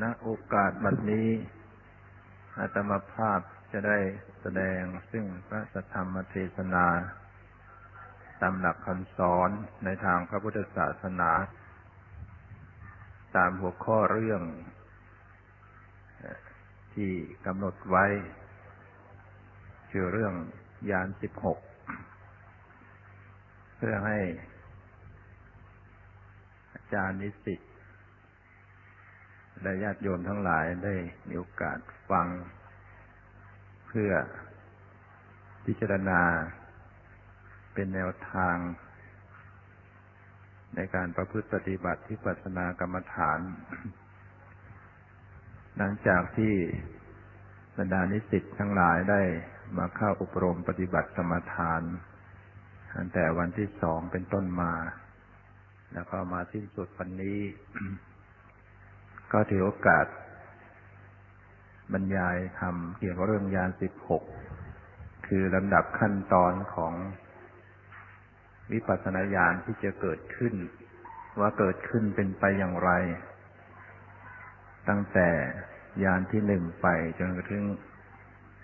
ณโอกาสบัดนี้ อาตมาภาพจะได้แสดงซึ่งพระสธรรมเทศนาตามหลักคำสอนในทางพระพุทธศาสนา ตามหัวข้อเรื่อง ที่กำหนดไว้ คือเรื่องยานสิบหกเพื่อให้อาจารย์นิสิต และญาติโยมทั้งหลายได้มีโอกาสฟัง เพื่อพิจารณาเป็นแนวทาง ในการประพฤติปฏิบัติที่ปัสนากรรมฐาน หลังจากที่บรรดานิสิตทั้งหลายได้มาเข้าอบรมปฏิบัติกรรมฐานตั้งแต่วันที่สองเป็นต้นมา แล้วก็มาสิ้นสุดวันนี้ ก็ถือโอกาส บรรยายทำเกี่ยวกับเรื่องยานสิบหกคือลำดับขั้นตอนของวิปัสสนาญาณที่จะเกิดขึ้น ว่าเกิดขึ้นเป็นไปอย่างไร ตั้งแต่ยานที่หนึ่งไปจนกระทั่ง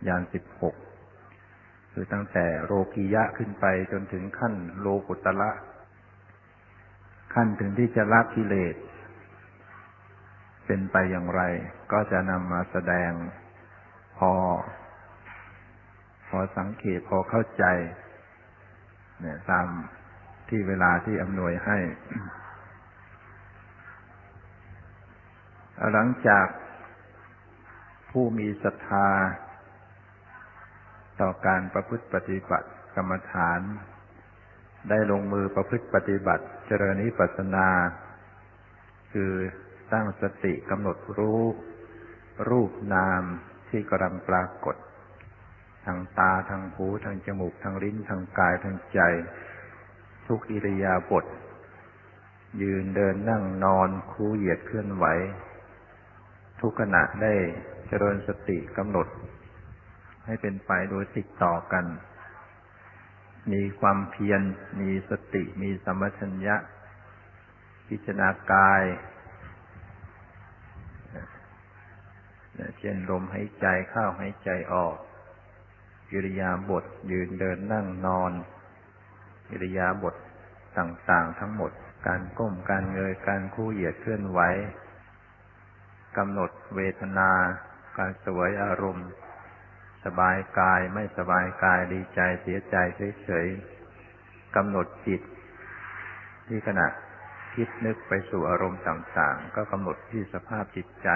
ยานสิบหกคือตั้งแต่โรกียะขึ้นไปจนถึงขั้นโลกุตละ ขั้นถึงที่จะละกิเลส เป็นไปอย่างไร ก็จะนำมาแสดง พอ พอสังเกตพอเข้าใจ เนี่ยตามที่เวลาที่อำนวยให้ หลังจากผู้มีศรัทธา ต่อการประพฤติปฏิบัติกรรมฐาน ได้ลงมือประพฤติปฏิบัติ เจริญนิปัสนา คือ ตั้งสติกำหนดรู้ รูปนามที่กำลังปรากฏ ทางตาทางหูทางจมูกทางลิ้นทางกายทางใจ ทุกอิริยาบถยืนเดินนั่งนอนคู่เหยียดเคลื่อนไหว ทุกขณะได้เจริญสติกำหนด ให้เป็นไปโดยติดต่อกัน มีความเพียรมีสติมีสัมปชัญญะ พิจารณากาย เช่นลมหายใจเข้าหายใจออกกิริยาบทยืนเดินนั่งนอนกิริยาบทต่างๆทั้งหมด การก้มการเงยการคู่เหยียดเคลื่อนไหวกำหนดเวทนา การสวยอารมณ์ สบายกายไม่สบายกายดีใจเสียใจเฉยๆกำหนดจิต ที่ขณะคิดนึกไปสู่อารมณ์ต่างๆ ก็กำหนดที่สภาพจิตใจ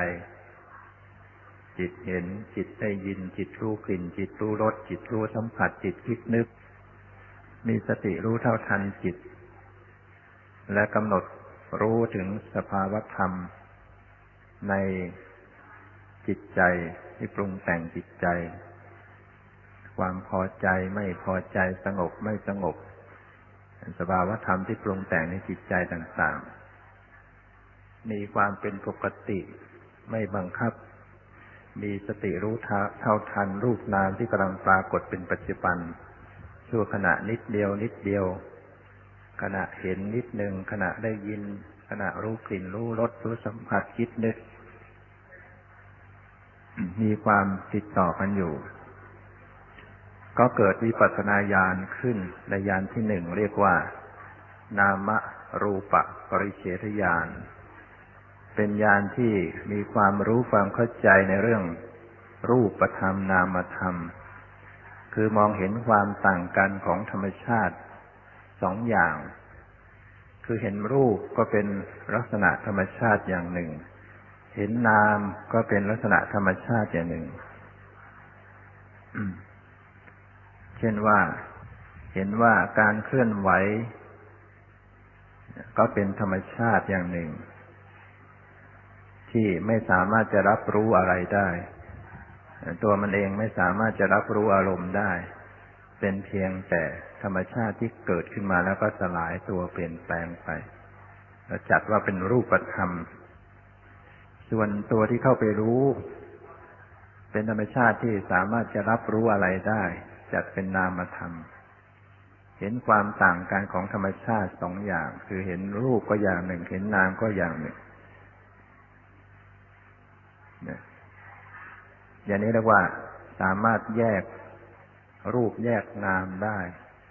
จิตเห็น จิตได้ยิน จิตรู้กลิ่น จิตรู้รส จิตรู้สัมผัส จิตคิดนึก มีสติรู้เท่าทันจิต และกำหนดรู้ถึงสภาวธรรม ในจิตใจที่ปรุงแต่งจิตใจ ความพอใจไม่พอใจสงบไม่สงบ สภาวธรรมที่ปรุงแต่งในจิตใจต่าง ๆ มีความเป็นปกติ ไม่บังคับ มีสติรู้เท่าทันรูปนามที่กำลังปรากฏเป็นปัจจุบันชั่วขณะนิดเดียวนิดเดียว ขณะเห็นนิดหนึ่งขณะได้ยิน ขณะรู้กลิ่นรู้รสรู้สัมผัสคิดนึก มีความติดต่อกันอยู่ ก็เกิดวิปัสสนาญาณขึ้นในญาณที่หนึ่งเรียกว่า นามรูปะปริเฉทญาณ เป็นญาณที่มีความรู้ความเข้าใจในเรื่องรูปธรรมนามธรรม คือมองเห็นความต่างกันของธรรมชาติสองอย่าง คือเห็นรูปก็เป็นลักษณะธรรมชาติอย่างหนึ่ง เห็นนามก็เป็นลักษณะธรรมชาติอย่างหนึ่ง เช่นว่า เห็นว่าการเคลื่อนไหว ก็เป็นธรรมชาติอย่างหนึ่ง ที่ไม่สามารถจะรับรู้อะไรได้ ตัวมันเองไม่สามารถจะรับรู้อารมณ์ได้ เป็นเพียงแต่ธรรมชาติที่เกิดขึ้นมาแล้วก็สลายตัวเปลี่ยนแปลงไปจัดว่าเป็นรูปธรรม ส่วนตัวที่เข้าไปรู้ เป็นธรรมชาติที่สามารถจะรับรู้อะไรได้ จัดเป็นนามธรรม เห็นความต่างกันของธรรมชาติสองอย่าง คือเห็นรูปก็อย่างหนึ่ง เห็นนามก็อย่างหนึ่ง อย่างนี้เรียกว่า สามารถแยกรูปแยกนามได้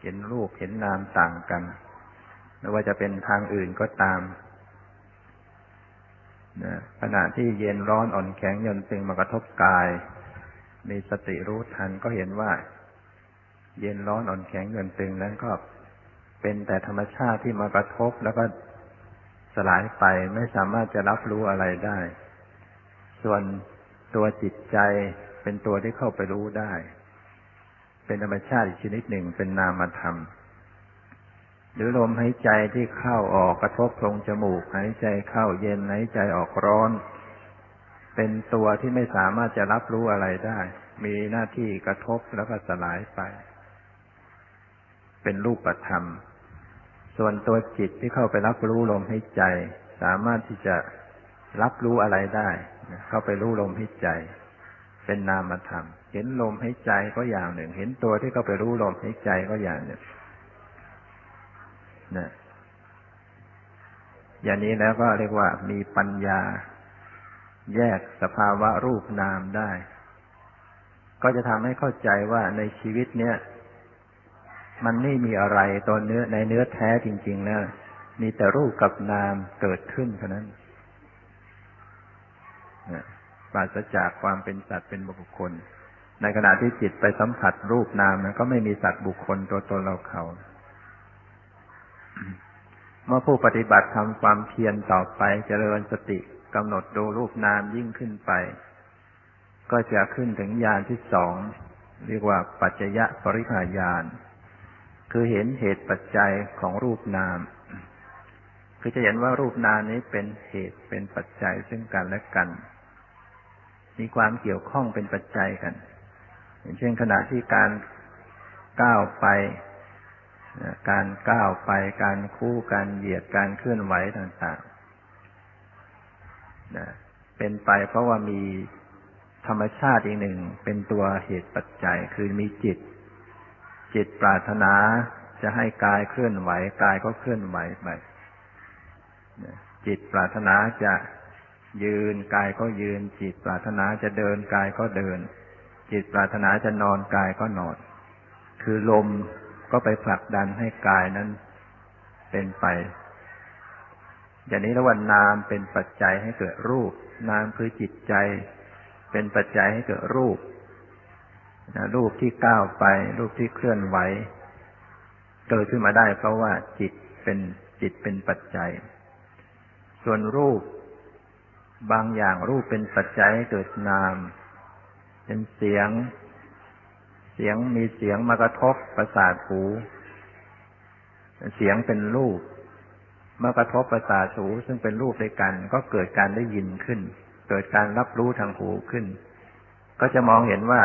เห็นรูปเห็นนามต่างกันไม่ว่าจะเป็นทางอื่นก็ตามนะขณะที่เย็นร้อนอ่อนแข็งยนตึงมากระทบกาย มีสติรู้ทันก็เห็นว่า เย็นร้อนอ่อนแข็งยนตึงนั้นก็เป็นแต่ธรรมชาติที่มากระทบแล้วก็สลายไปไม่สามารถจะรับรู้อะไรได้ ส่วนตัวจิตใจเป็นตัวที่เข้าไปรู้ได้ เป็นธรรมชาติอีกชนิดหนึ่งเป็นนามธรรม หรือลมหายใจที่เข้าออกกระทบตรงจมูกหายใจเข้าเย็นหายใจออกร้อน เป็นตัวที่ไม่สามารถจะรับรู้อะไรได้ มีหน้าที่กระทบแล้วก็สลายไป เป็นรูปธรรม ส่วนตัวจิตที่เข้าไปรับรู้ลมหายใจ สามารถที่จะรับรู้อะไรได้ เข้าไปรู้ลมหายใจ เป็นนามธรรม เห็นลมหายใจก็อย่างหนึ่ง เห็นตัวที่เขาไปรู้ลมหายใจก็อย่างหนึ่งนะอย่างนี้แล้วก็เรียกว่ามีปัญญา แยกสภาวะรูปนามได้ ก็จะทำให้เข้าใจว่าในชีวิตเนี้ยมันไม่มีอะไรตัวเนื้อในเนื้อแท้จริงๆนะมีแต่รูปกับนามเกิดขึ้นเท่านั้น ปราศจากความเป็นสัตว์เป็นบุคคล ในขณะที่จิตไปสัมผัสรูปนามนะก็ไม่มีสัตว์บุคคลตัวตนเราเขา เมื่อผู้ปฏิบัติทำความเพียรต่อไปจเจริญสติกำหนดดูรูปนามยิ่งขึ้นไป ก็จะขึ้นถึงญาณที่สองเรียกว่าปัจจยะปริหายาน คือเห็นเหตุปัจจัยของรูปนาม คือจะเห็นว่ารูปนามนี้เป็นเหตุเป็นปัจจัยซึ่งกันและกัน มีความเกี่ยวข้องเป็นปัจจัยกัน อย่างเช่นขณะที่การก้าวไป การก้าวไปการคู่การเหยียดการเคลื่อนไหวต่างๆเป็นไปเพราะว่ามีธรรมชาติอีกหนึ่งเป็นตัวเหตุปัจจัยคือมีจิต จิตปรารถนาจะให้กายเคลื่อนไหวกายก็เคลื่อนไหวไปจิตปรารถนาจะ ยืนกายก็ยืน จิตปรารถนาจะเดินกายก็เดิน จิตปรารถนาจะนอนกายก็นอน คือลมก็ไปผลักดันให้กายนั้นเป็นไป อย่างนี้แล้ววันนามเป็นปัจจัยให้เกิดรูป นามคือจิตใจ เป็นปัจจัยให้เกิดรูปนะรูปที่ก้าวไป รูปที่เคลื่อนไหวเกิดขึ้นมาได้ เพราะว่าจิตเป็นจิตเป็นปัจจัย ส่วนรูป บางอย่างรูปเป็นปัจจัยให้เกิดนาม เป็นเสียง เสียงมีเสียงมากระทบประสาทหู เสียงเป็นรูปมื่อกระทบประสาทหูซึ่งเป็นรูปด้วยกัน ก็เกิดการได้ยินขึ้น เกิดการรับรู้ทางหูขึ้น ก็จะมองเห็นว่า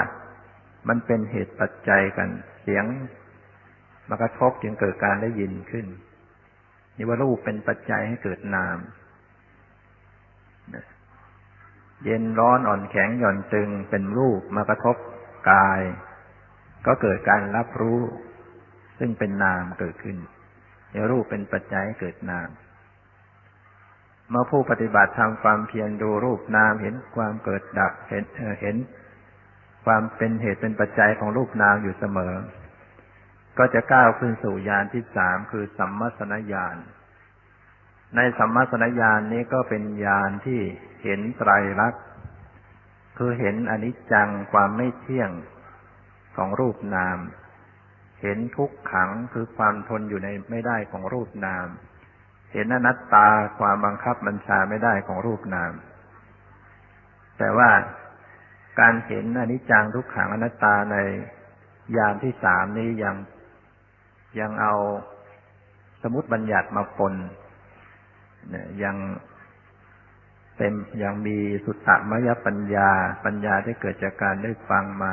มันเป็นเหตุปัจจัยกัน เสียงมากระทบจึงเกิดการได้ยินขึ้นนี่ว่ารูปเป็นปัจจัยให้เกิดนาม เย็นร้อนอ่อนแข็งหย่อนตึงเป็นรูปมากระทบกาย ก็เกิดการรับรู้ ซึ่งเป็นนามเกิดขึ้นรูปเป็นปัจจัยเกิดนาม เมื่อผู้ปฏิบัติทำความเพียรดูรูปนามเห็นความเกิดดับเห็นเห็น ความเป็นเหตุเป็นปัจจัยของรูปนามอยู่เสมอ ก็จะก้าวขึ้นสู่ญาณที่สามคือสัมมสนญาณ ในสัมมาสนญญาณนี้ก็เป็นญาณที่เห็นไตรลักษณ์คือเห็นอนิจจังความไม่เที่ยงของรูปนาม เห็นทุกขังคือความทนอยู่ในไม่ได้ของรูปนาม เห็นอนัตตาความบังคับบัญชาไม่ได้ของรูปนาม แต่ว่าการเห็นอนิจจังทุกขังอนัตตาในญาณที่สามนี้ยังยังเอาสมุติบัญญัติมาปน ยังเต็มยังมีสุตตมยปัญญา ปัญญาที่เกิดจากการได้ฟังมา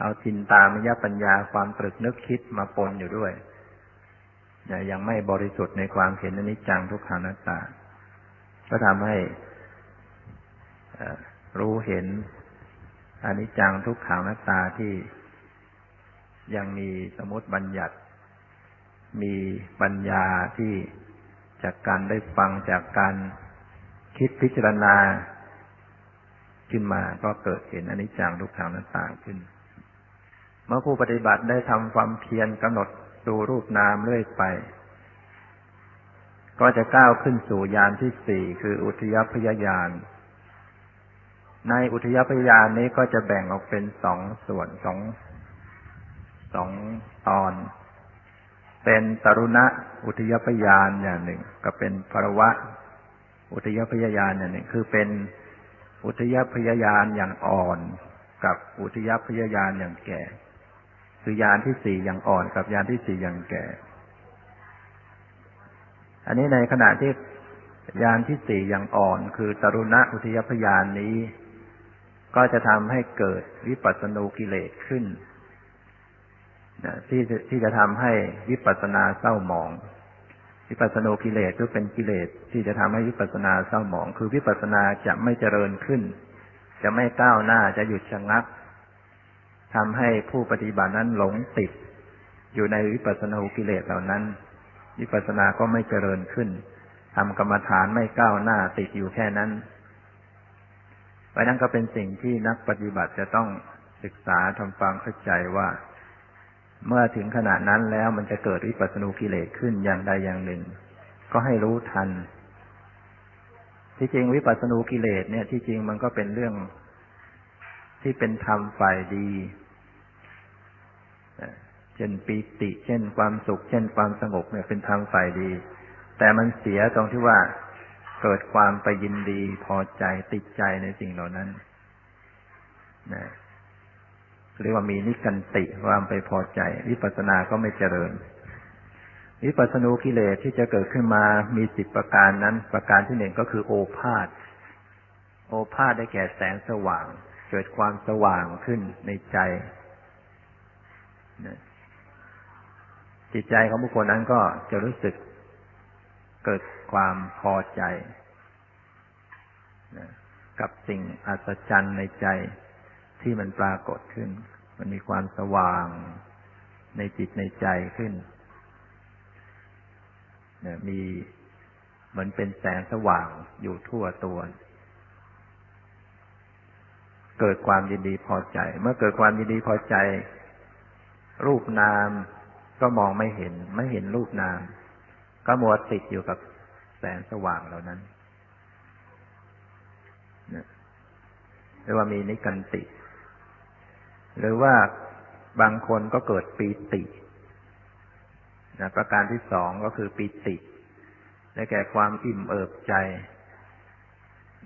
เอาจินตามยปัญญาความตรึกนึกคิดมาปนอยู่ด้วยยังไม่บริสุทธิ์ในความเห็นอนิจจังทุกขังนัตตา ก็ทำให้รู้เห็นอนิจจังทุกขังนัตตาที่ยังมีสมุติบัญญัติ มีปัญญาที่ จากการได้ฟังจากการคิดพิจารณาขึ้นมาก็เกิดเห็นอนิจจังทุกขังนั้นต่างขึ้น เมื่อผู้ปฏิบัติได้ทำความเพียรกำหนดดูรูปนามเรื่อยไป ก็จะก้าวขึ้นสู่ญาณที่สี่คืออุทยพยญาณในอุทยพยาณนี้ก็จะแบ่งออกเป็นสองส่วนสองสองตอน เป็นตรุณะอุทยพยานอย่างหนึ่ง ก็เป็นภรวะ อุทยพยานอย่างหนึ่ง คือเป็นอุทยพยานอย่างอ่อน กับอุทยพยานอย่างแก่ คือยานที่สี่อย่างอ่อน กับยานที่สี่อย่างแก่ อันนี้ในขณะที่ยานที่สี่อย่างอ่อน คือตรุณะอุทยพยานนี้ ก็จะทำให้เกิดวิปัสสนูกิเลสขึ้น ที่ที่จะทำให้วิปัสสนาเศร้าหมอง วิปัสสนกิเลสก็เป็นกิเลสที่จะทำให้วิปัสสนาเศร้าหมอง คือวิปัสสนาจะไม่เจริญขึ้น จะไม่ก้าวหน้าจะหยุดชะงักทำให้ผู้ปฏิบัตินั้นหลงติด อยู่ในวิปัสสนกิเลสเหล่านั้น วิปัสสนาก็ไม่เจริญขึ้นทำกรรมฐานไม่ก้าวหน้าติดอยู่แค่นั้นไปนั้นก็เป็นสิ่งที่นักปฏิบัติจะต้องศึกษาทำฟังเข้าใจว่า เมื่อถึงขนาดนั้นแล้วมันจะเกิดวิปัสสนูกิเลสขึ้นอย่างใดอย่างหนึ่ง ก็ให้รู้ทัน ที่จริงวิปัสสนูกิเลสเนี่ย ที่จริงมันก็เป็นเรื่องที่เป็นธรรมฝ่ายดี เช่นปีติ เช่นความสุข เช่นความสงบเนี่ยเป็นธรรมฝ่ายดี แต่มันเสียตรงที่ว่าเกิดความไปยินดีพอใจติดใจในสิ่งเหล่านั้นนะ เรียกว่ามีนิกันติความไปพอใจ วิปัสสนาก็ไม่เจริญ วิปัสสนูกิเลสที่จะเกิดขึ้นมามีสิบประการนั้น ประการที่หนึ่งก็คือโอภาษโอภาษได้แก่แสงสว่าง เกิดความสว่างขึ้นในใจจิตใจของบุคคลนั้นก็จะรู้สึกเกิดความพอใจกับสิ่งอัศจรรย์ในใจที่มันปรากฏขึ้น มันมีความสว่างในจิตในใจขึ้นเนี่ยมีเหมือนเป็นแสงสว่างอยู่ทั่วตัว เกิดความยินดีพอใจ เมื่อเกิดความยินดีพอใจ รูปนามก็มองไม่เห็น ไม่เห็นรูปนาม ก็มัวติดอยู่กับแสงสว่างเหล่านั้นเรียกว่ามีนิกันติ หรือว่าบางคนก็เกิดปีตินะประการที่สองก็คือปีติได้แก่ความอิ่มเอิบใจ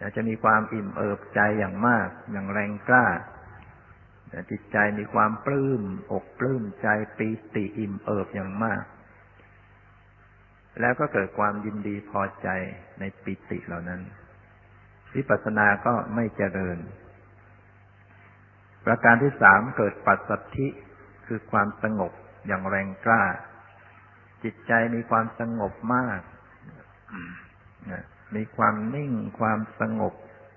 นะจะมีความอิ่มเอิบใจอย่างมาก อย่างแรงกล้านะจิตใจมีความปลื้มอกปลื้มใจปีติอิ่มเอิบอย่างมาก แล้วก็เกิดความยินดีพอใจในปิติเหล่านั้นวิปัสสนาก็ไม่เจริญ ประการที่สามเกิดปัสสัทธิคือความสงบอย่างแรงกล้า จิตใจมีความสงบมาก มีความนิ่งความสงบ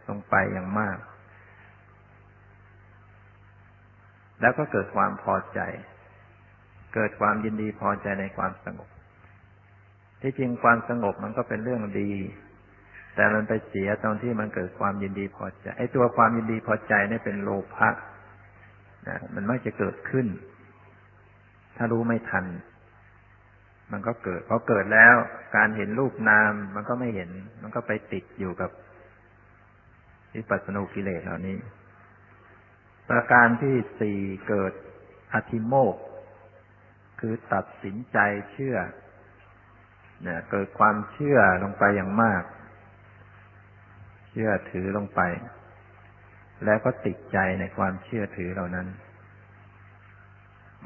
ลงไปอย่างมาก แล้วก็เกิดความพอใจ เกิดความยินดีพอใจในความสงบ ที่จริงความสงบมันก็เป็นเรื่องดี แต่มันไปเสียตอนที่มันเกิดความยินดีพอใจไอ้ตัวความยินดีพอใจนี่เป็นโลภะ มันไม่จะเกิดขึ้น ถ้ารู้ไม่ทัน มันก็เกิดพอเกิดแล้ว การเห็นรูปนาม มันก็ไม่เห็น มันก็ไปติดอยู่กับวิปัสสนุกิเลสเหล่านี้ ประการที่สี่เกิดอธิโมก คือตัดสินใจเชื่อเนี่ยเกิดความเชื่อลงไปอย่างมาก เชื่อถือลงไป แล้วก็ติดใจในความเชื่อถือเหล่านั้น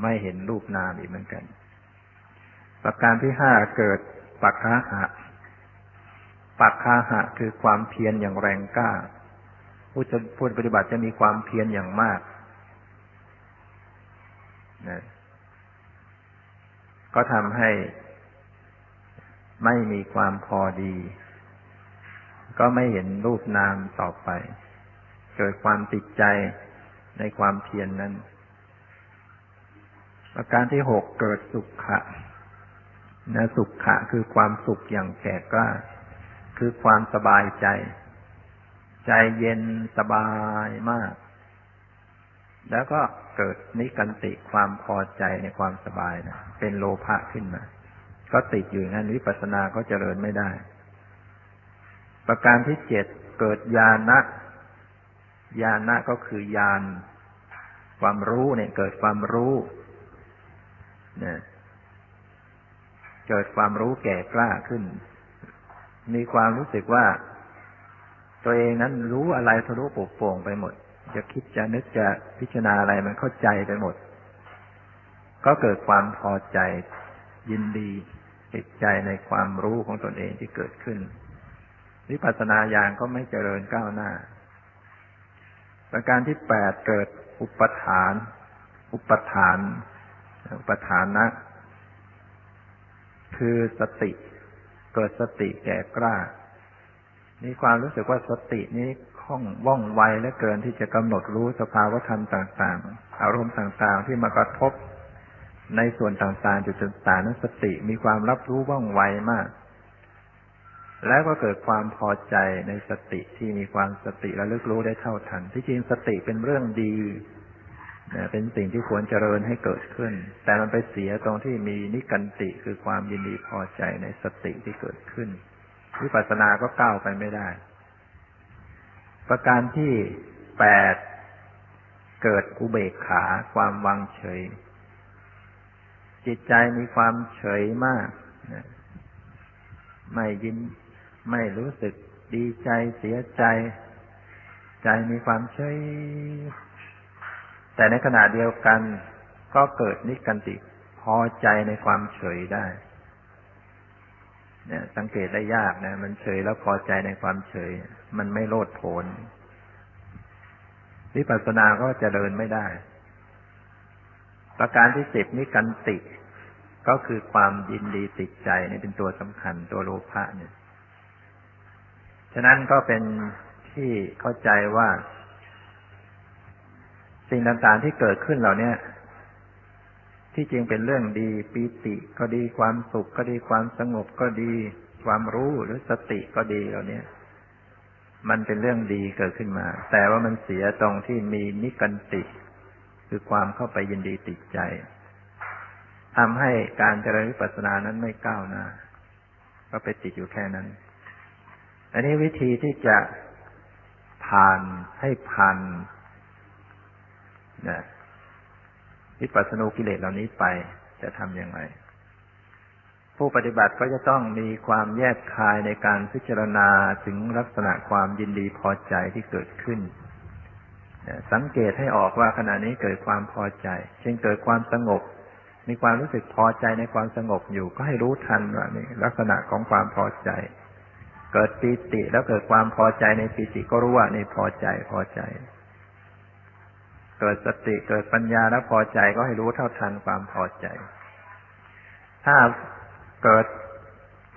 ไม่เห็นรูปนามอีกเหมือนกัน ประการที่ห้าเกิดปักคาหะ ปักคาหะคือความเพียรอย่างแรงกล้า ผู้จะผู้ปฏิบัติจะมีความเพียรอย่างมากนะก็ทำให้ไม่มีความพอดี ก็ไม่เห็นรูปนามต่อไป เกิดความติดใจในความเพียรนนั้น ประการที่หกเกิดสุขะนะสุขะคือความสุขอย่างแก่กล้า คือความสบายใจ ใจเย็นสบายมาก แล้วก็เกิดนิกันติความพอใจในความสบายนะเป็นโลภะขึ้นมา ก็ติดอยู่งั้นวิปัสสนาก็เจริญไม่ได้ ประการที่เจ็ดเกิดญาณะ ญาณะก็คือญาณความรู้เนี่ย เกิดความรู้เนี่ยเกิดความรู้แก่กล้าขึ้น มีความรู้สึกว่า ตัวเองนั้นรู้อะไรทะลุปโป่งไปหมด จะคิดจะนึกจะพิจารณาอะไรมันเข้าใจไปหมด ก็เกิดความพอใจยินดีติดใจในความรู้ของตนเองที่เกิดขึ้นวิปัสสนาญาณก็ไม่เจริญก้าวหน้า ประการที่แปดเกิดอุปทาน อุปทาน อุปทานนะ คือสติ เกิดสติแก่กล้า มีความรู้สึกว่าสตินี้คล่องว่องไวและเกินที่จะกำหนดรู้สภาวธรรมต่าง ๆ อารมณ์ต่าง ๆ ที่มากระทบในส่วนต่าง ๆ จุดต่างๆนั้นสติมีความรับรู้ว่องไวมาก แล้วก็เกิดความพอใจในสติที่มีความสติระลึกรู้ได้เท่าทัน ที่จริงสติเป็นเรื่องดีเป็นสิ่งที่ควรเจริญให้เกิดขึ้น แต่มันไปเสียตรงที่มีนิกันติคือความยินดีพอใจในสติที่เกิดขึ้นวิปัสสนาก็ก้าวไปไม่ได้ ประการที่แปดเกิดอุเบกขาความวางเฉย จิตใจมีความเฉยมาก ไม่ยิน ไม่รู้สึกดีใจเสียใจ ใจมีความเฉยแต่ในขณะเดียวกันก็เกิดนิกันติพอใจในความเฉยได้ เนี่ย สังเกตได้ยากนะ มันเฉยแล้วพอใจในความเฉย มันไม่โลดโผนวิปัสสนาก็จะเดินไม่ได้ ประการที่สิบนิกันติ ก็คือความยินดีติดใจนี่เป็นตัวสำคัญตัวโลภะเนี่ย ฉะนั้นก็เป็นที่เข้าใจว่า สิ่งต่างๆที่เกิดขึ้นเหล่านี้ที่จริงเป็นเรื่องดีปีติก็ดีความสุขก็ดีความสงบก็ดี ความรู้หรือสติก็ดีเหล่านี้มันเป็นเรื่องดีเกิดขึ้นมา แต่ว่ามันเสียตรงที่มีนิกันติ คือความเข้าไปยินดีติดใจทำให้การเจริญวิปัสสนานั้นไม่ก้าวหน้า ก็ไปติดอยู่แค่นั้น อันนี้วิธีที่จะผ่านให้ผ่านนะวิปัสสนูกิเลสเหล่านี้ไปจะทำยังไง ผู้ปฏิบัติก็จะต้องมีความแยกคายในการพิจารณาถึงลักษณะความยินดีพอใจที่เกิดขึ้นสังเกตให้ออกว่าขณะนี้เกิดความพอใจ เช่นเกิดความสงบ มีความรู้สึกพอใจในความสงบอยู่ ก็ให้รู้ทันว่านี่ลักษณะของความพอใจ เกิดปีติแล้วเกิดความพอใจในปีติก็รู้ว่านี่พอใจพอใจ เกิดสติเกิดปัญญาแล้วพอใจก็ให้รู้เท่าทันความพอใจ ถ้าเกิด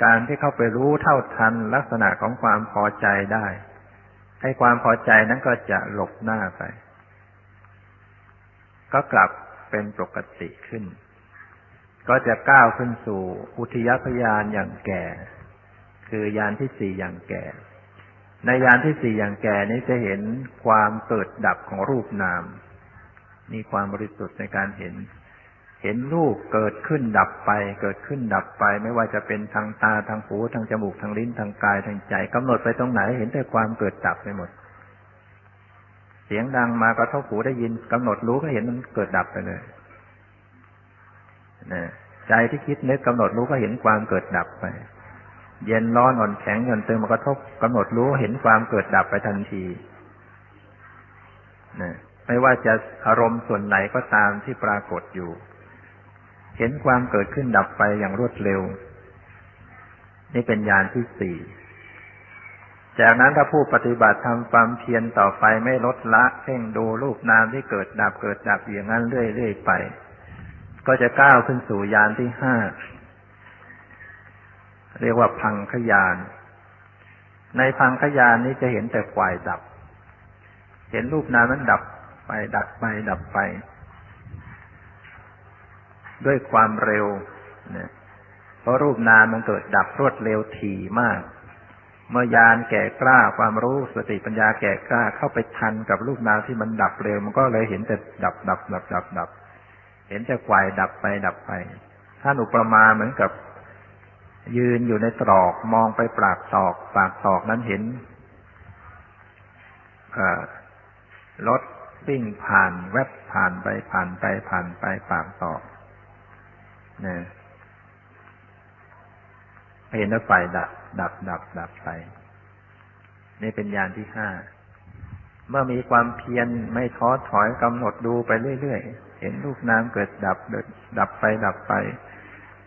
การที่เข้าไปรู้เท่าทันลักษณะของความพอใจได้ให้ความพอใจนั้นก็จะหลบหน้าไป ก็กลับเป็นปกติขึ้น ก็จะก้าวขึ้นสู่อุทยพยานอย่างแก่ คือยานที่สี่อย่างแก่ ในยานที่สี่อย่างแก่นี้จะเห็นความเกิดดับของรูปนาม มีความบริสุทธิ์ในการเห็น เห็นรูปเกิดขึ้นดับไป เกิดขึ้นดับไป ไม่ว่าจะเป็นทางตาทางหูทางจมูกทางลิ้นทางกายทางใจกำหนดไปตรงไหนเห็นแต่ความเกิดดับไปหมด เสียงดังมากระทบหูได้ยินกำหนดรู้ก็เห็นมันเกิดดับไปเลยนะใจที่คิดนึกกำหนดรู้ก็เห็นความเกิดดับไป เย็นร้อนอ่อนแข็งเงินเติมมากระทบกำหนดรู้เห็นความเกิดดับไปทันทีนะไม่ว่าจะอารมณ์ส่วนไหนก็ตามที่ปรากฏอยู่ เห็นความเกิดขึ้นดับไปอย่างรวดเร็ว นี่เป็นญาณที่สี่จากนั้นถ้าผู้ปฏิบัติทำความเพียรต่อไปไม่ลดละเพ่งดูรูปนามที่เกิดดับเกิดดับอย่างนั้นเรื่อยๆไป ก็จะก้าวขึ้นสู่ญาณที่ห้า เรียกว่าพังขยาน ในพังขยานนี้จะเห็นแต่ฝ่ายดับ เห็นรูปนามนั้นดับไปดับไปดับไป ด้วยความเร็วเนี่ยเพราะรูปนามมันเกิดดับรวดเร็วถี่มาก เมื่อยานแก่กล้าความรู้สติปัญญาแก่กล้าเข้าไปทันกับรูปนามที่มันดับเร็ว มันก็เลยเห็นแต่ดับดับดับดับดับ เห็นแต่ไฟดับไปดับไป ท่านอุปมาเหมือนกับ ยืนอยู่ในตรอกมองไปปากตรอก ปากตรอกนั้นเห็นรถวิ่งผ่านแวบผ่านไปผ่านไปผ่านไปปากตรอกเนี่ยเห็นแล้วไฟดับ ดับ ดับ ดับไป นี่เป็นยานที่ห้า เมื่อมีความเพียรไม่ท้อถอยกำหนดดูไปเรื่อยๆ เห็นรูปน้ำเกิดดับดับไปดับไป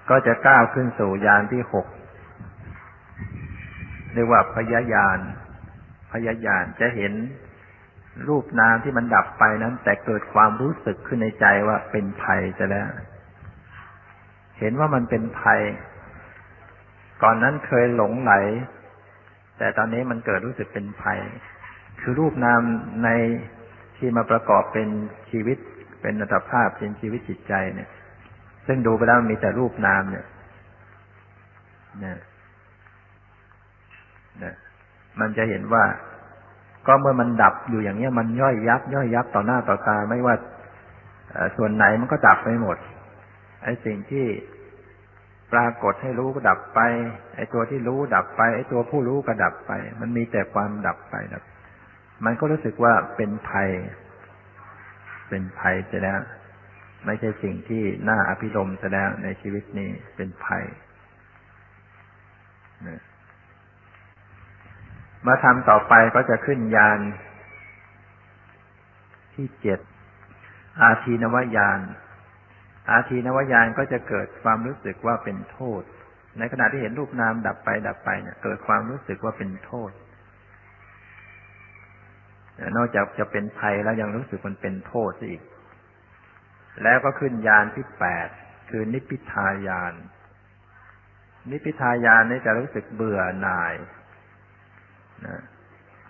ก็จะก้าวขึ้นสู่ยานที่หกเรียกว่าพยายานพยายานจะเห็นรูปนามที่มันดับไปนั้น แต่เกิดความรู้สึกขึ้นในใจว่าเป็นภัยจะแล้ว เห็นว่ามันเป็นภัย ก่อนนั้นเคยหลงไหล แต่ตอนนี้มันเกิดรู้สึกเป็นภัย คือรูปนามในที่มาประกอบเป็นชีวิตเป็นอัตภาพเป็นชีวิตจิตใจเนี่ย ซึ่งดูไปแล้วมีแต่รูปนามเนี่ยนะนะมันจะเห็นว่า ก็เมื่อมันดับอยู่อย่างเนี้ย มันย่อยยับ ย่อยยับต่อหน้าต่อตา ไม่ว่าส่วนไหนมันก็ดับไปหมด ไอ้สิ่งที่ปรากฏให้รู้ก็ดับไป ไอ้ตัวที่รู้ดับไป ไอ้ตัวผู้รู้ก็ดับไป มันมีแต่ความดับไปดับ มันก็รู้สึกว่าเป็นภัย เป็นภัยจะแล้ว ไม่ใช่สิ่งที่น่าอภิรมจะแล้วในชีวิตนี้เป็นภัยมาทำต่อไปก็จะขึ้นยานที่เจ็ดอาทีนวายานอาทีนวายานก็จะเกิดความรู้สึกว่าเป็นโทษ ในขณะที่เห็นรูปนามดับไปดับไปเนี่ยเกิดความรู้สึกว่าเป็นโทษ นอกจากจะเป็นภัยแล้วยังรู้สึกมันเป็นโทษอีก แล้วก็ขึ้นยานที่แปดคือนิพพิทายาน นิพพิทายานนี่จะรู้สึกเบื่อหน่ายนะ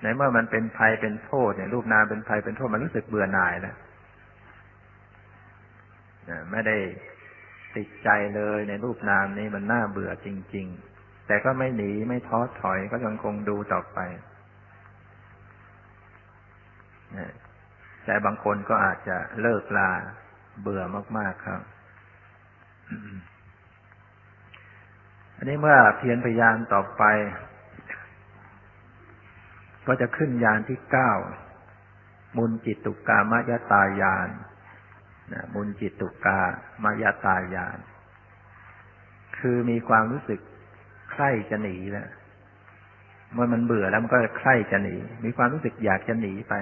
ในเมื่อมันเป็นภัยเป็นโทษเนี่ยรูปนามเป็นภัยเป็นโทษมันรู้สึกเบื่อหน่ายแล้วไม่ได้ติดใจเลยในรูปนามนี้มันน่าเบื่อจริง ๆ แต่ก็ไม่หนีไม่ท้อถอยก็ยังคงดูต่อไปแต่บางคนก็อาจจะเลิกลา เบื่อมากๆครับ อันนี้เมื่อเพียรพยายามต่อไป ก็จะขึ้นยานที่เก้ามุนจิตตุกามยตายานนะบุญจิตตุกามายตายาน คือมีความรู้สึกใคร่จะหนีแล้วเมื่อมันเบื่อแล้วมันก็ใคร่จะหนี มีความรู้สึกอยากจะหนีไป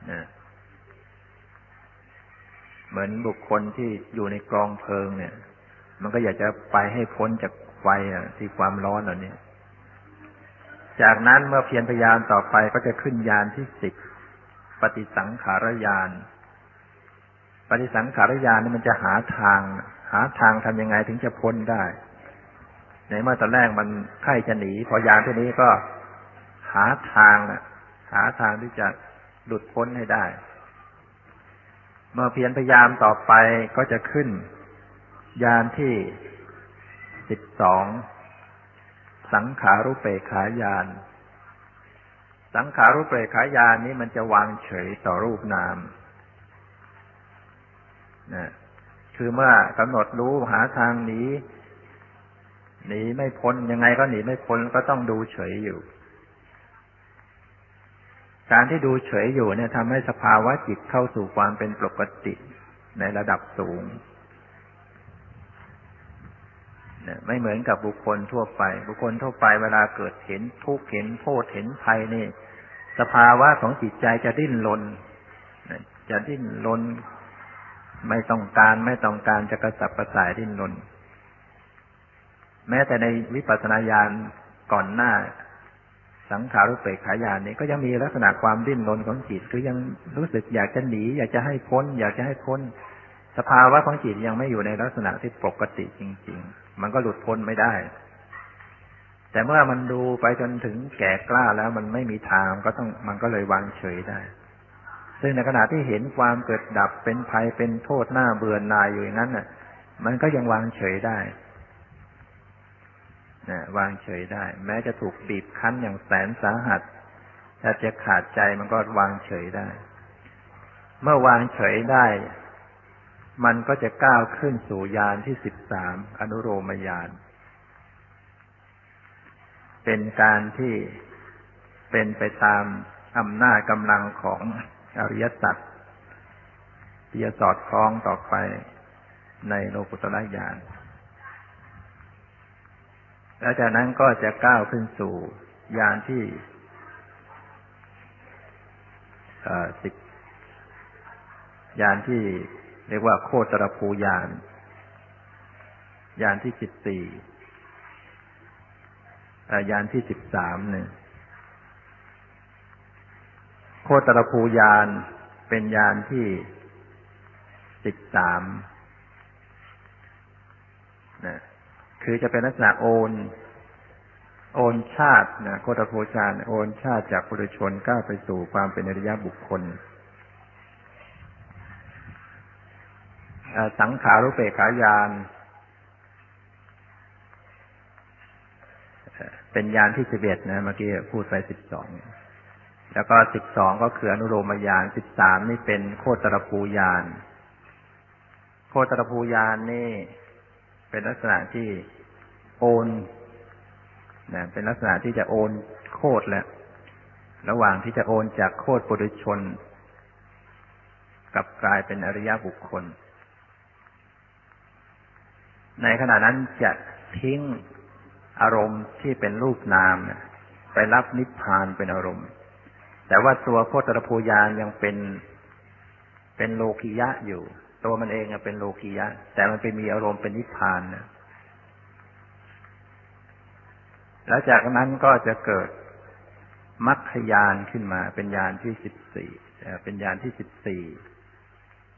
นะ เหมือนบุคคลที่อยู่ในกองเพลิงเนี่ย มันก็อยากจะไปให้พ้นจากไฟอะที่ความร้อนเหล่านี้จากนั้นเมื่อเพียรพยายามต่อไปก็จะขึ้นยานที่สิบปฏิสังขารญาณปฏิสังขารญาณนี่มันจะหาทาง หาทางทำยังไงถึงจะพ้นได้ ในเมื่อตอนแรกมันใครจะหนี พอยานที่นี้ก็หาทางหาทางที่จะ หลุดพ้นให้ได้ เมื่อเพียรพยายามต่อไปก็จะขึ้นยานที่สิบสองสังขารุเปขายาน สังขารุเปขายานนี้มันจะวางเฉยต่อรูปนามนะคือเมื่อกำหนดรู้หาทางหนีหนีไม่พ้นยังไงก็หนีไม่พ้นก็ต้องดูเฉยอยู่ การที่ดูเฉยอยู่เนี่ยทำให้สภาวะจิตเข้าสู่ความเป็นปกติในระดับสูง ไม่เหมือนกับบุคคลทั่วไป บุคคลทั่วไปเวลาเกิดเห็นทุกข์เห็นโทษเห็นภัยนี่ สภาวะของจิตใจจะดิ้นรนจะดิ้นรนไม่ต้องการไม่ต้องการจะกระสับกระส่ายดิ้นรนแม้แต่ในวิปัสสนาญาณก่อนหน้า สังขารุปเปกขายานนี้ก็ยังมีลักษณะความดิ้นรนของจิต คือยังรู้สึกอยากจะหนี อยากจะให้พ้น อยากจะให้พ้น สภาวะของจิตยังไม่อยู่ในลักษณะที่ปกติจริง ๆ มันก็หลุดพ้นไม่ได้ แต่เมื่อมันดูไปจนถึงแก่กล้าแล้วมันไม่มีทางก็ต้องมันก็เลยวางเฉยได้ ซึ่งในขณะที่เห็นความเกิดดับเป็นภัยเป็นโทษหน้าเบื่อหน่ายอยู่อย่างนั้นน่ะ มันก็ยังวางเฉยได้ นะวางเฉยได้ แม้จะถูกบีบคั้นอย่างแสนสาหัสถ้าจะขาดใจมันก็วางเฉยได้ เมื่อวางเฉยได้ มันก็จะก้าวขึ้นสู่ยานที่สิบสามอนุโรมยาน เป็นการที่เป็นไปตามอำนาจกำลังของอริยสัจที่จะสอดคล้องต่อไปในโลกุตระญาณ แล้วจากนั้นก็จะก้าวขึ้นสู่ยานที่สิบยานที่เรียกว่าโคตรภูยานยานที่สิบสี่ยานที่สิบสามเนี่ยโคตรภูยานเป็นยานที่สิบสามนะ คือจะเป็นลักษณะโอน โอนชาตินะโคตรภูชานโอนชาติจากปุถุชนก้าวไปสู่ความเป็นอริยบุคคลสังขารุเปขายานเป็นยานที่สิบเอ็ดนะเมื่อกี้พูดไปสิบสองแล้วก็สิบสองก็คืออนุโลมยานสิบสามนี่เป็นโคตรภูยาน โคตรภูยานนี่ เป็นลักษณะที่โอนนะเป็นลักษณะที่จะโอนโคตรแล้วระหว่างที่จะโอนจากโคตรปุถุชนกับกลายเป็นอริยบุคคล ในขณะนั้นจะทิ้งอารมณ์ที่เป็นรูปนามไปรับนิพพานเป็นอารมณ์ แต่ว่าตัวโคตรภูยานยังเป็นเป็นโลกิยะอยู่ ตัวมันเองเป็นโลกิยะ แต่มันไปมีอารมณ์เป็นนิพพานนะแล้วจากนั้นก็จะเกิดมัคคยานขึ้นมา เป็นยานที่สิบสี่เป็นยานที่สิบสี่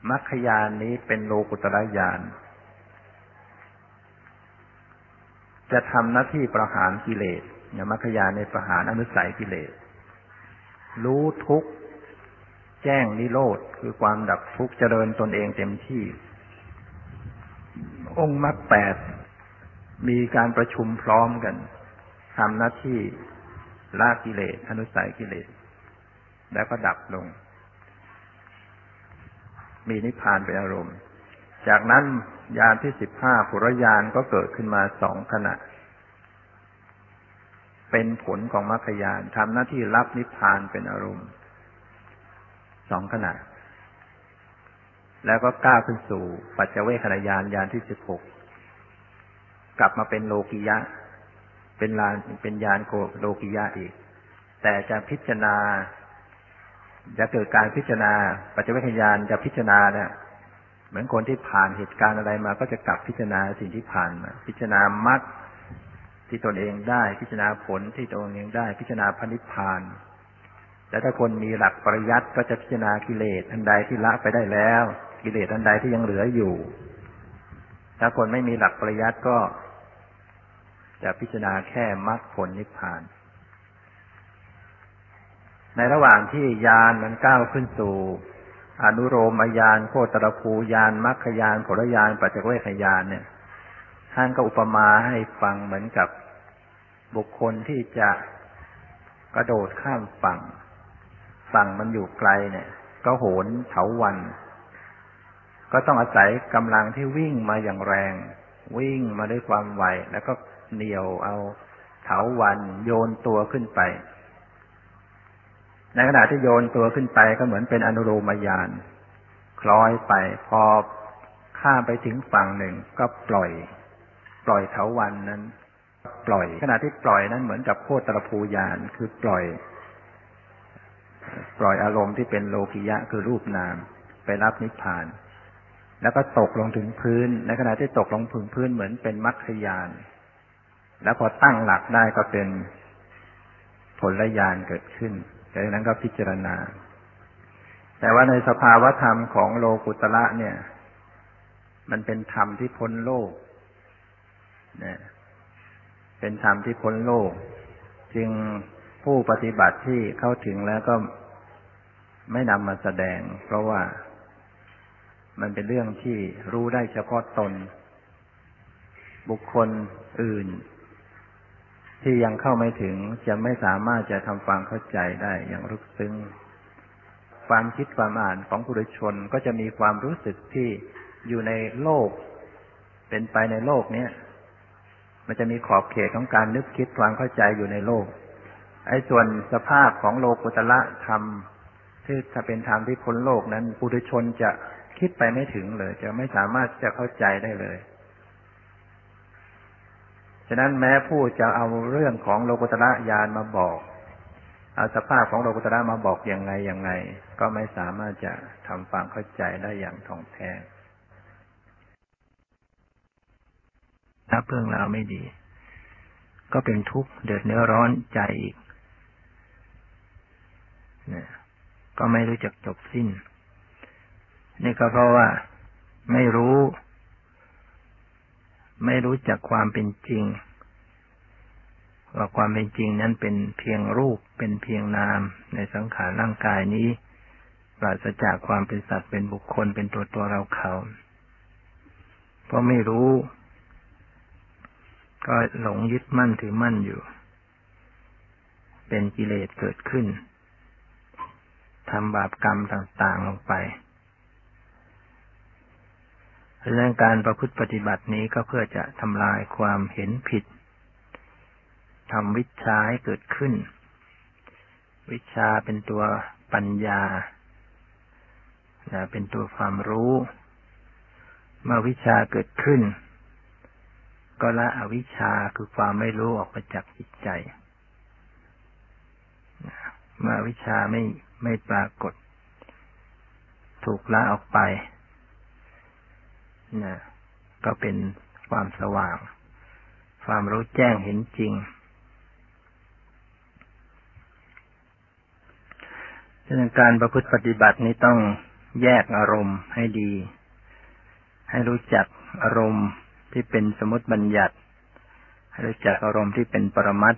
มัคคยานนี้เป็นโลกุตระยาน จะทำหน้าที่ประหารกิเลสมัคคยานในประหารอนุสัยกิเลส รู้ทุกข แจ้งนิโรธคือความดับทุกข์เจริญตนเองเต็มที่ องค์มรรคแปดมีการประชุมพร้อมกันทำหน้าที่ละกิเลสอนุสัยกิเลส แล้วก็ดับลง มีนิพพานเป็นอารมณ์ จากนั้นยานที่สิบห้าปุรยานก็เกิดขึ้นมาสองขณะ เป็นผลของมรรคยานทำหน้าที่รับนิพพานเป็นอารมณ์ สองขณะ แล้วก็ก้าวขึ้นสู่ ปัจเจเวขณะยานยานที่สิบหกกลับมาเป็นโลกิยะ เป็นลานเป็นยานโกโลกิยะอีก แต่จะพิจารณา จะเกิดการพิจารณา ปัจเจเวขยานจะพิจารณาเนี่ยเหมือนคนที่ผ่านเหตุการณ์อะไรมา ก็จะกลับพิจารณาสิ่งที่ผ่านมา พิจารณามรรคที่ตนเองได้ พิจารณาผลที่ตนเองได้ พิจารณาพนิพพาน และถ้าคนมีหลักปริยัติก็จะพิจารณากิเลสอันใดที่ละไปได้แล้ว กิเลสอันใดที่ยังเหลืออยู่ ถ้าคนไม่มีหลักปริยัติก็ จะพิจารณาแค่มรรคผลนิพพาน ในระหว่างที่ยานมันก้าวขึ้นสู่อนุโรมยานโคตรภูยานมรรคยานผลยานปัจจเวคยานเนี่ย ท่านก็อุปมาให้ฟังเหมือนกับบุคคลที่จะกระโดดข้ามฝั่ง ฝั่งมันอยู่ไกลเนี่ย ก็โหนเถาวัน ก็ต้องอาศัยกำลังที่วิ่งมาอย่างแรง วิ่งมาด้วยความไวแล้วก็เหนี่ยวเอาเถาวันโยนตัวขึ้นไป ในขณะที่โยนตัวขึ้นไปก็เหมือนเป็นอนุโลมยานคล้อยไปพอข้ามไปถึงฝั่งหนึ่งก็ปล่อย ปล่อยเถาวันนั้น ปล่อย ขณะที่ปล่อยนั้นเหมือนกับโคตรภูยานคือปล่อย ปล่อยอารมณ์ที่เป็นโลกิยะคือรูปนาม ไปรับนิพพาน แล้วก็ตกลงถึงพื้น ในขณะที่ตกลงถึงพื้นเหมือนเป็นมรรคยาน แล้วพอตั้งหลักได้ก็เป็นผลญาณเกิดขึ้นจากนั้นก็พิจารณา แต่ว่าในสภาวธรรมของโลกุตระเนี่ย มันเป็นธรรมที่พ้นโลกเนี่ยเป็นธรรมที่พ้นโลก จึงผู้ปฏิบัติที่เข้าถึงแล้วก็ ไม่นำมาแสดง เพราะว่ามันเป็นเรื่องที่รู้ได้เฉพาะตน บุคคลอื่น ที่ยังเข้าไม่ถึงจะไม่สามารถจะทำความเข้าใจได้อย่างลึกซึ้ง ความคิดความอ่านของผู้ชนก็จะมีความรู้สึกที่อยู่ในโลก เป็นไปในโลกเนี้ยมันจะมีขอบเขตของการนึกคิดความเข้าใจอยู่ในโลก ไอ้ส่วนสภาพของโลกุตละธรรม ที่ถ้าเป็นธรรมที่พ้นโลกนั้นปุถุชนจะคิดไปไม่ถึงเลย จะไม่สามารถจะเข้าใจได้เลย ฉะนั้นแม้ผู้จะเอาเรื่องของโลกุตระญาณมาบอก เอาสภาพของโลกุตระมาบอกอย่างไงอย่างไง ก็ไม่สามารถจะทำความเข้าใจได้อย่างท่องแท้ถ้าเพื่องราวไม่ดี ก็เป็นทุกข์เดือดเนื้อร้อนใจอีกเนี่ย ก็ไม่รู้จักจบสิ้น นี่ก็เพราะว่าไม่รู้ ไม่รู้จักความเป็นจริง ว่าความเป็นจริงนั้นเป็นเพียงรูปเป็นเพียงนาม ในสังขารร่างกายนี้ปราศจากความเป็นสัตว์เป็นบุคคลเป็นตัวตัวเราเขา เพราะไม่รู้ ก็หลงยึดมั่นถือมั่นอยู่ เป็นกิเลสเกิดขึ้น ทำบาปกรรมต่างๆลงไปเรื่องการประพฤติปฏิบัตินี้ก็เพื่อจะทำลายความเห็นผิดทำวิชาให้เกิดขึ้น วิชาเป็นตัวปัญญา เป็นตัวความรู้ เมื่อวิชาเกิดขึ้น ก็ละอวิชชาคือความไม่รู้ออกไปจากจิตใจ เมื่อวิชาไม่ ไม่ปรากฏ ถูกละออกไปนะก็เป็นความสว่าง ความรู้แจ้งเห็นจริงดังนั้นการประพฤติปฏิบัตินี้ต้องแยกอารมณ์ให้ดี ให้รู้จักอารมณ์ที่เป็นสมมติบัญญัติ ให้รู้จักอารมณ์ที่เป็นปรมัต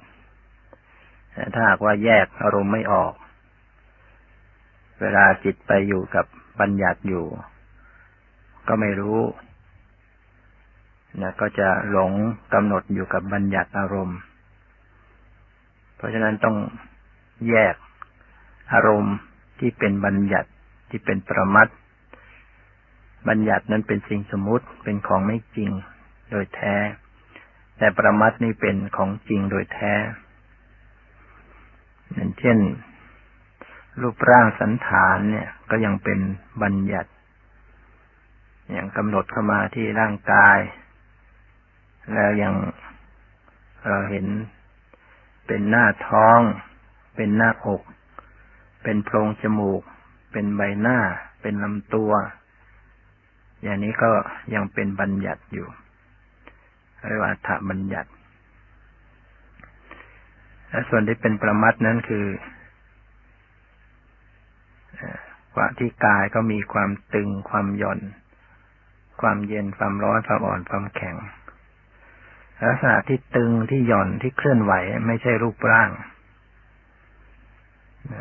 ถ้าหากว่าแยกอารมณ์ไม่ออก เวลาจิตไปอยู่กับบัญญัติอยู่ ก็ไม่รู้นะก็จะหลงกำหนดอยู่กับบัญญัติอารมณ์ เพราะฉะนั้นต้องแยกอารมณ์ที่เป็นบัญญัติที่เป็นประมัดบัญญัตินั้นเป็นสิ่งสมมุติเป็นของไม่จริงโดยแท้ แต่ประมัดนี่เป็นของจริงโดยแท้อย่างเช่น รูปร่างสันฐานเนี่ย ก็ยังเป็นบัญญัติ อย่างกำหนดเข้ามาที่ร่างกาย แล้วยังเราเห็นเป็นหน้าท้อง เป็นหน้าอก เป็นโพรงจมูก เป็นใบหน้า เป็นลำตัว อย่างนี้ก็ยังเป็นบัญญัติอยู่เรียกว่าถบัญญัติและส่วนที่เป็นประมัดนั้นคือ ว่าที่กายก็มีความตึงความหย่อน ความเย็นความร้อนความอ่อนความแข็ง ลักษณะที่ตึงที่หย่อนที่เคลื่อนไหว ไม่ใช่รูปร่าง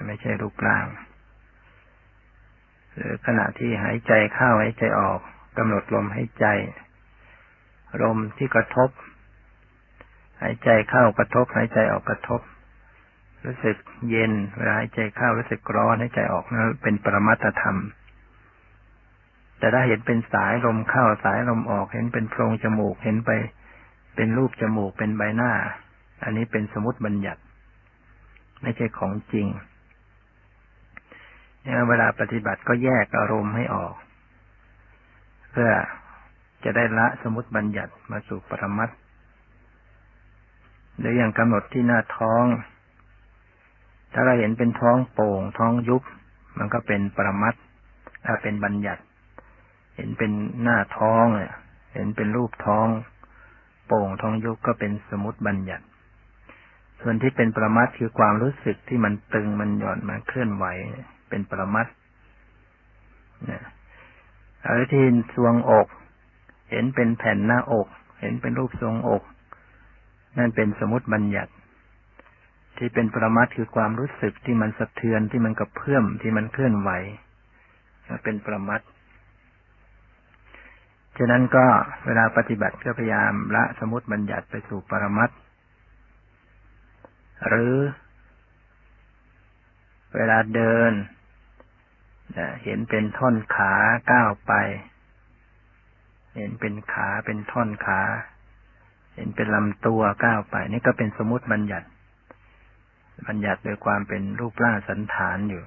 ไม่ใช่รูปร่าง หรือขณะที่หายใจเข้าหายใจออกกำหนดลมหายใจ ลมที่กระทบ หายใจเข้ากระทบ หายใจออกกระทบ รู้สึกเย็นเวลาหายใจเข้ารู้สึกร้อนหายใจออกนั่นเป็นปรมัตธรรม แต่ถ้าเห็นเป็นสายลมเข้าสายลมออก เห็นเป็นโพรงจมูกเห็นไป เป็นรูปจมูกเป็นใบหน้า อันนี้เป็นสมมติบัญญัติ ไม่ใช่ของจริงเวลาปฏิบัติก็แยกอารมณ์ให้ออก เพื่อจะได้ละสมมติบัญญัติมาสู่ปรมัตหรืออย่างกำหนดที่หน้าท้อง ถ้าเราเห็นเป็นท้องโป่ง ท้องยุบ มันก็เป็นปรมัตถ้าเป็นบัญญัติ เห็นเป็นหน้าท้องเห็นเป็นรูปท้อง โป่งท้องยุบก็เป็นสมุติบัญญัติ ส่วนที่เป็นปรมัตคือความรู้สึกที่มันตึงมันหย่อนมันเคลื่อนไหว เป็นปรมัตนะอรที่ทรวงอก เห็นเป็นแผ่นหน้าอก เห็นเป็นรูปทรงอก นั่นเป็นสมุติบัญญัติ ที่เป็นปรมัตคือความรู้สึกที่มันสะเทือนที่มันกระเพื่อมที่มันเคลื่อนไหวเป็นปรมัตฉะนั้นก็เวลาปฏิบัติก็พยายามละสมุติบัญญัติไปสู่ปรมัตหรือ เวลาเดินเห็นเป็นท่อนขาก้าวไป เห็นเป็นขาเป็นท่อนขา เห็นเป็นลำตัวก้าวไป นี่ก็เป็นสมมติบัญญัติ บัญญัติโดยความเป็นรูปร่างสันฐานอยู่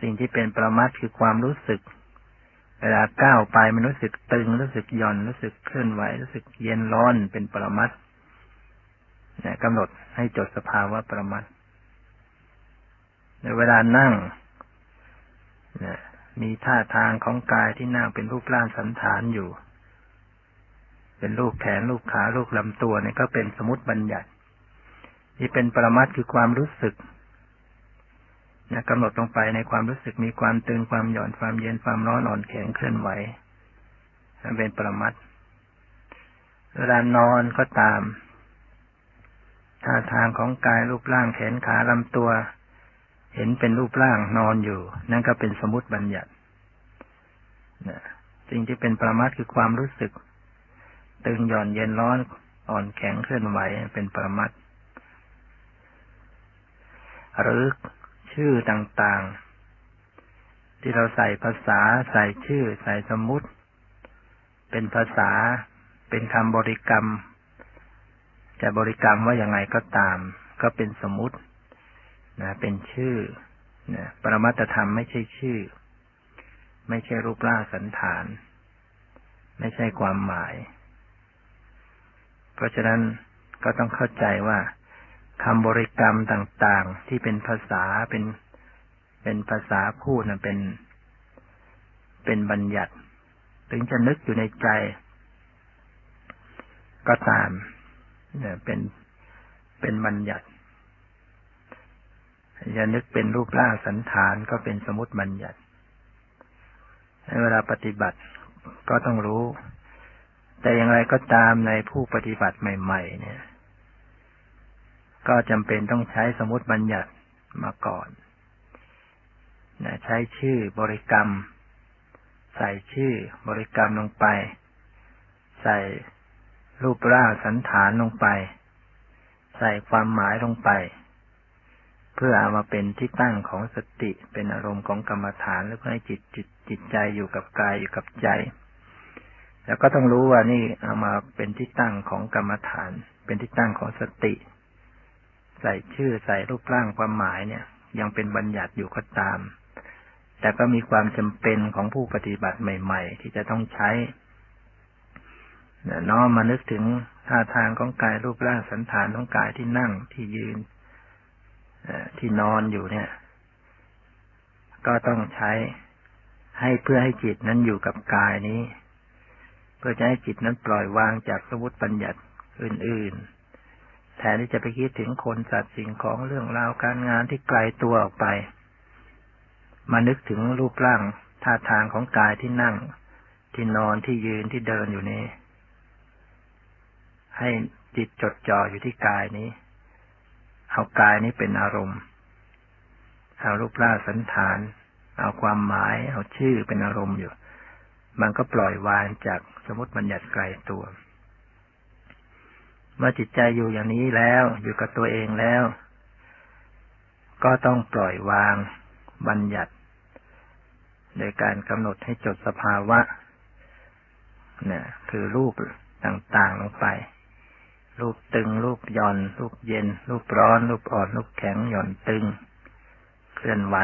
สิ่งที่เป็นประมัดคือความรู้สึก เวลาก้าวไปมันรู้สึกตึงรู้สึกหย่อนรู้สึกเคลื่อนไหวรู้สึกเย็นร้อนเป็นประมัดเนี่ยกำหนดให้จดสภาวะประมัดในเวลานั่งนะมีท่าทางของกายที่นั่งเป็นรูปร่างสันฐานอยู่ เป็นรูปแขนรูปขารูปลำตัวเนี่ยก็เป็นสมมติบัญญัติ ที่เป็นปรมัตคือความรู้สึกนะกำหนดลงไปในความรู้สึกมีความตึงความหย่อนความเย็นความร้อนอ่อนแข็งเคลื่อนไหวเป็นปรมัตเวลานอนก็ตามท่าทางของกายรูปร่างแขนขาลำตัว เห็นเป็นรูปร่างนอนอยู่ นั่นก็เป็นสมมติบัญญัตินะสิ่งที่เป็นประมาทคือความรู้สึก ตึงหย่อนเย็นร้อนอ่อนแข็งเคลื่อนไหวเป็นประมาท หรือชื่อต่างๆ ที่เราใส่ภาษาใส่ชื่อ ใส่สมมุติ เป็นภาษาเป็นคำบริกรรม จะบริกรรมว่าอย่างไงก็ตาม ก็เป็นสมมุตินะเป็นชื่อนะปรมัตธรรมไม่ใช่ชื่อ ไม่ใช่รูปร่างสันฐาน ไม่ใช่ความหมาย เพราะฉะนั้นก็ต้องเข้าใจว่า คำบริกรรมต่างๆ ที่เป็นภาษาเป็นเป็นภาษาพูดนะเป็น เป็นบัญญัติ ถึงจะนึกอยู่ในใจ ก็ตามเนี่ยเป็นเป็นบัญญัติจะนึกเป็นรูปร่างสันฐานก็เป็นสมมติบัญญัติเวลาปฏิบัติก็ต้องรู้ แต่อย่างไรก็ตามในผู้ปฏิบัติใหม่ ๆ เนี่ย ก็จำเป็นต้องใช้สมมติบัญญัติมาก่อนนะใช้ชื่อบริกรรม ใส่ชื่อบริกรรมลงไป ใส่รูปร่างสันฐานลงไป ใส่ความหมายลงไป เพื่อเอามาเป็นที่ตั้งของสติเป็นอารมณ์ของกรรมฐานแล้วก็ให้จิตจิตจิตใจอยู่กับกายอยู่กับใจ แล้วก็ต้องรู้ว่านี่เอามาเป็นที่ตั้งของกรรมฐาน เป็นที่ตั้งของสติ ใส่ชื่อใส่รูปร่างความหมายเนี่ย ยังเป็นบัญญัติอยู่ก็ตาม แต่ก็มีความจำเป็นของผู้ปฏิบัติใหม่ ๆ ที่จะต้องใช้น้อมมานึกถึงท่าทางของกายรูปร่างสันฐานของกายที่นั่งที่ยืนที่นอนอยู่เนี่ย ก็ต้องใช้ให้เพื่อให้จิตนั้นอยู่กับกายนี้ เพื่อจะให้จิตนั้นปล่อยวางจากสมุติปัญญัติอื่นๆ แทนที่จะไปคิดถึงคนสัตว์สิ่งของเรื่องราวการงานที่ไกลตัวออกไป มานึกถึงรูปร่างท่าทางของกายที่นั่ง ที่นอนที่ยืนที่เดินอยู่นี้ ให้จิตจดจ่ออยู่ที่กายนี้ เอากายนี้เป็นอารมณ์ เอารูปร่างสันฐาน เอาความหมาย เอาชื่อเป็นอารมณ์อยู่ มันก็ปล่อยวางจากสมมติบัญญัติไกลตัว เมื่อจิตใจอยู่อย่างนี้แล้ว อยู่กับตัวเองแล้ว ก็ต้องปล่อยวางบัญญัติ โดยการกำหนดให้จดสภาวะ เนี่ย คือรูปต่างๆลงไป รูปตึง รูปหย่อน รูปเย็น รูปร้อน รูปอ่อน รูปแข็งหย่อนตึง เคลื่อนไหว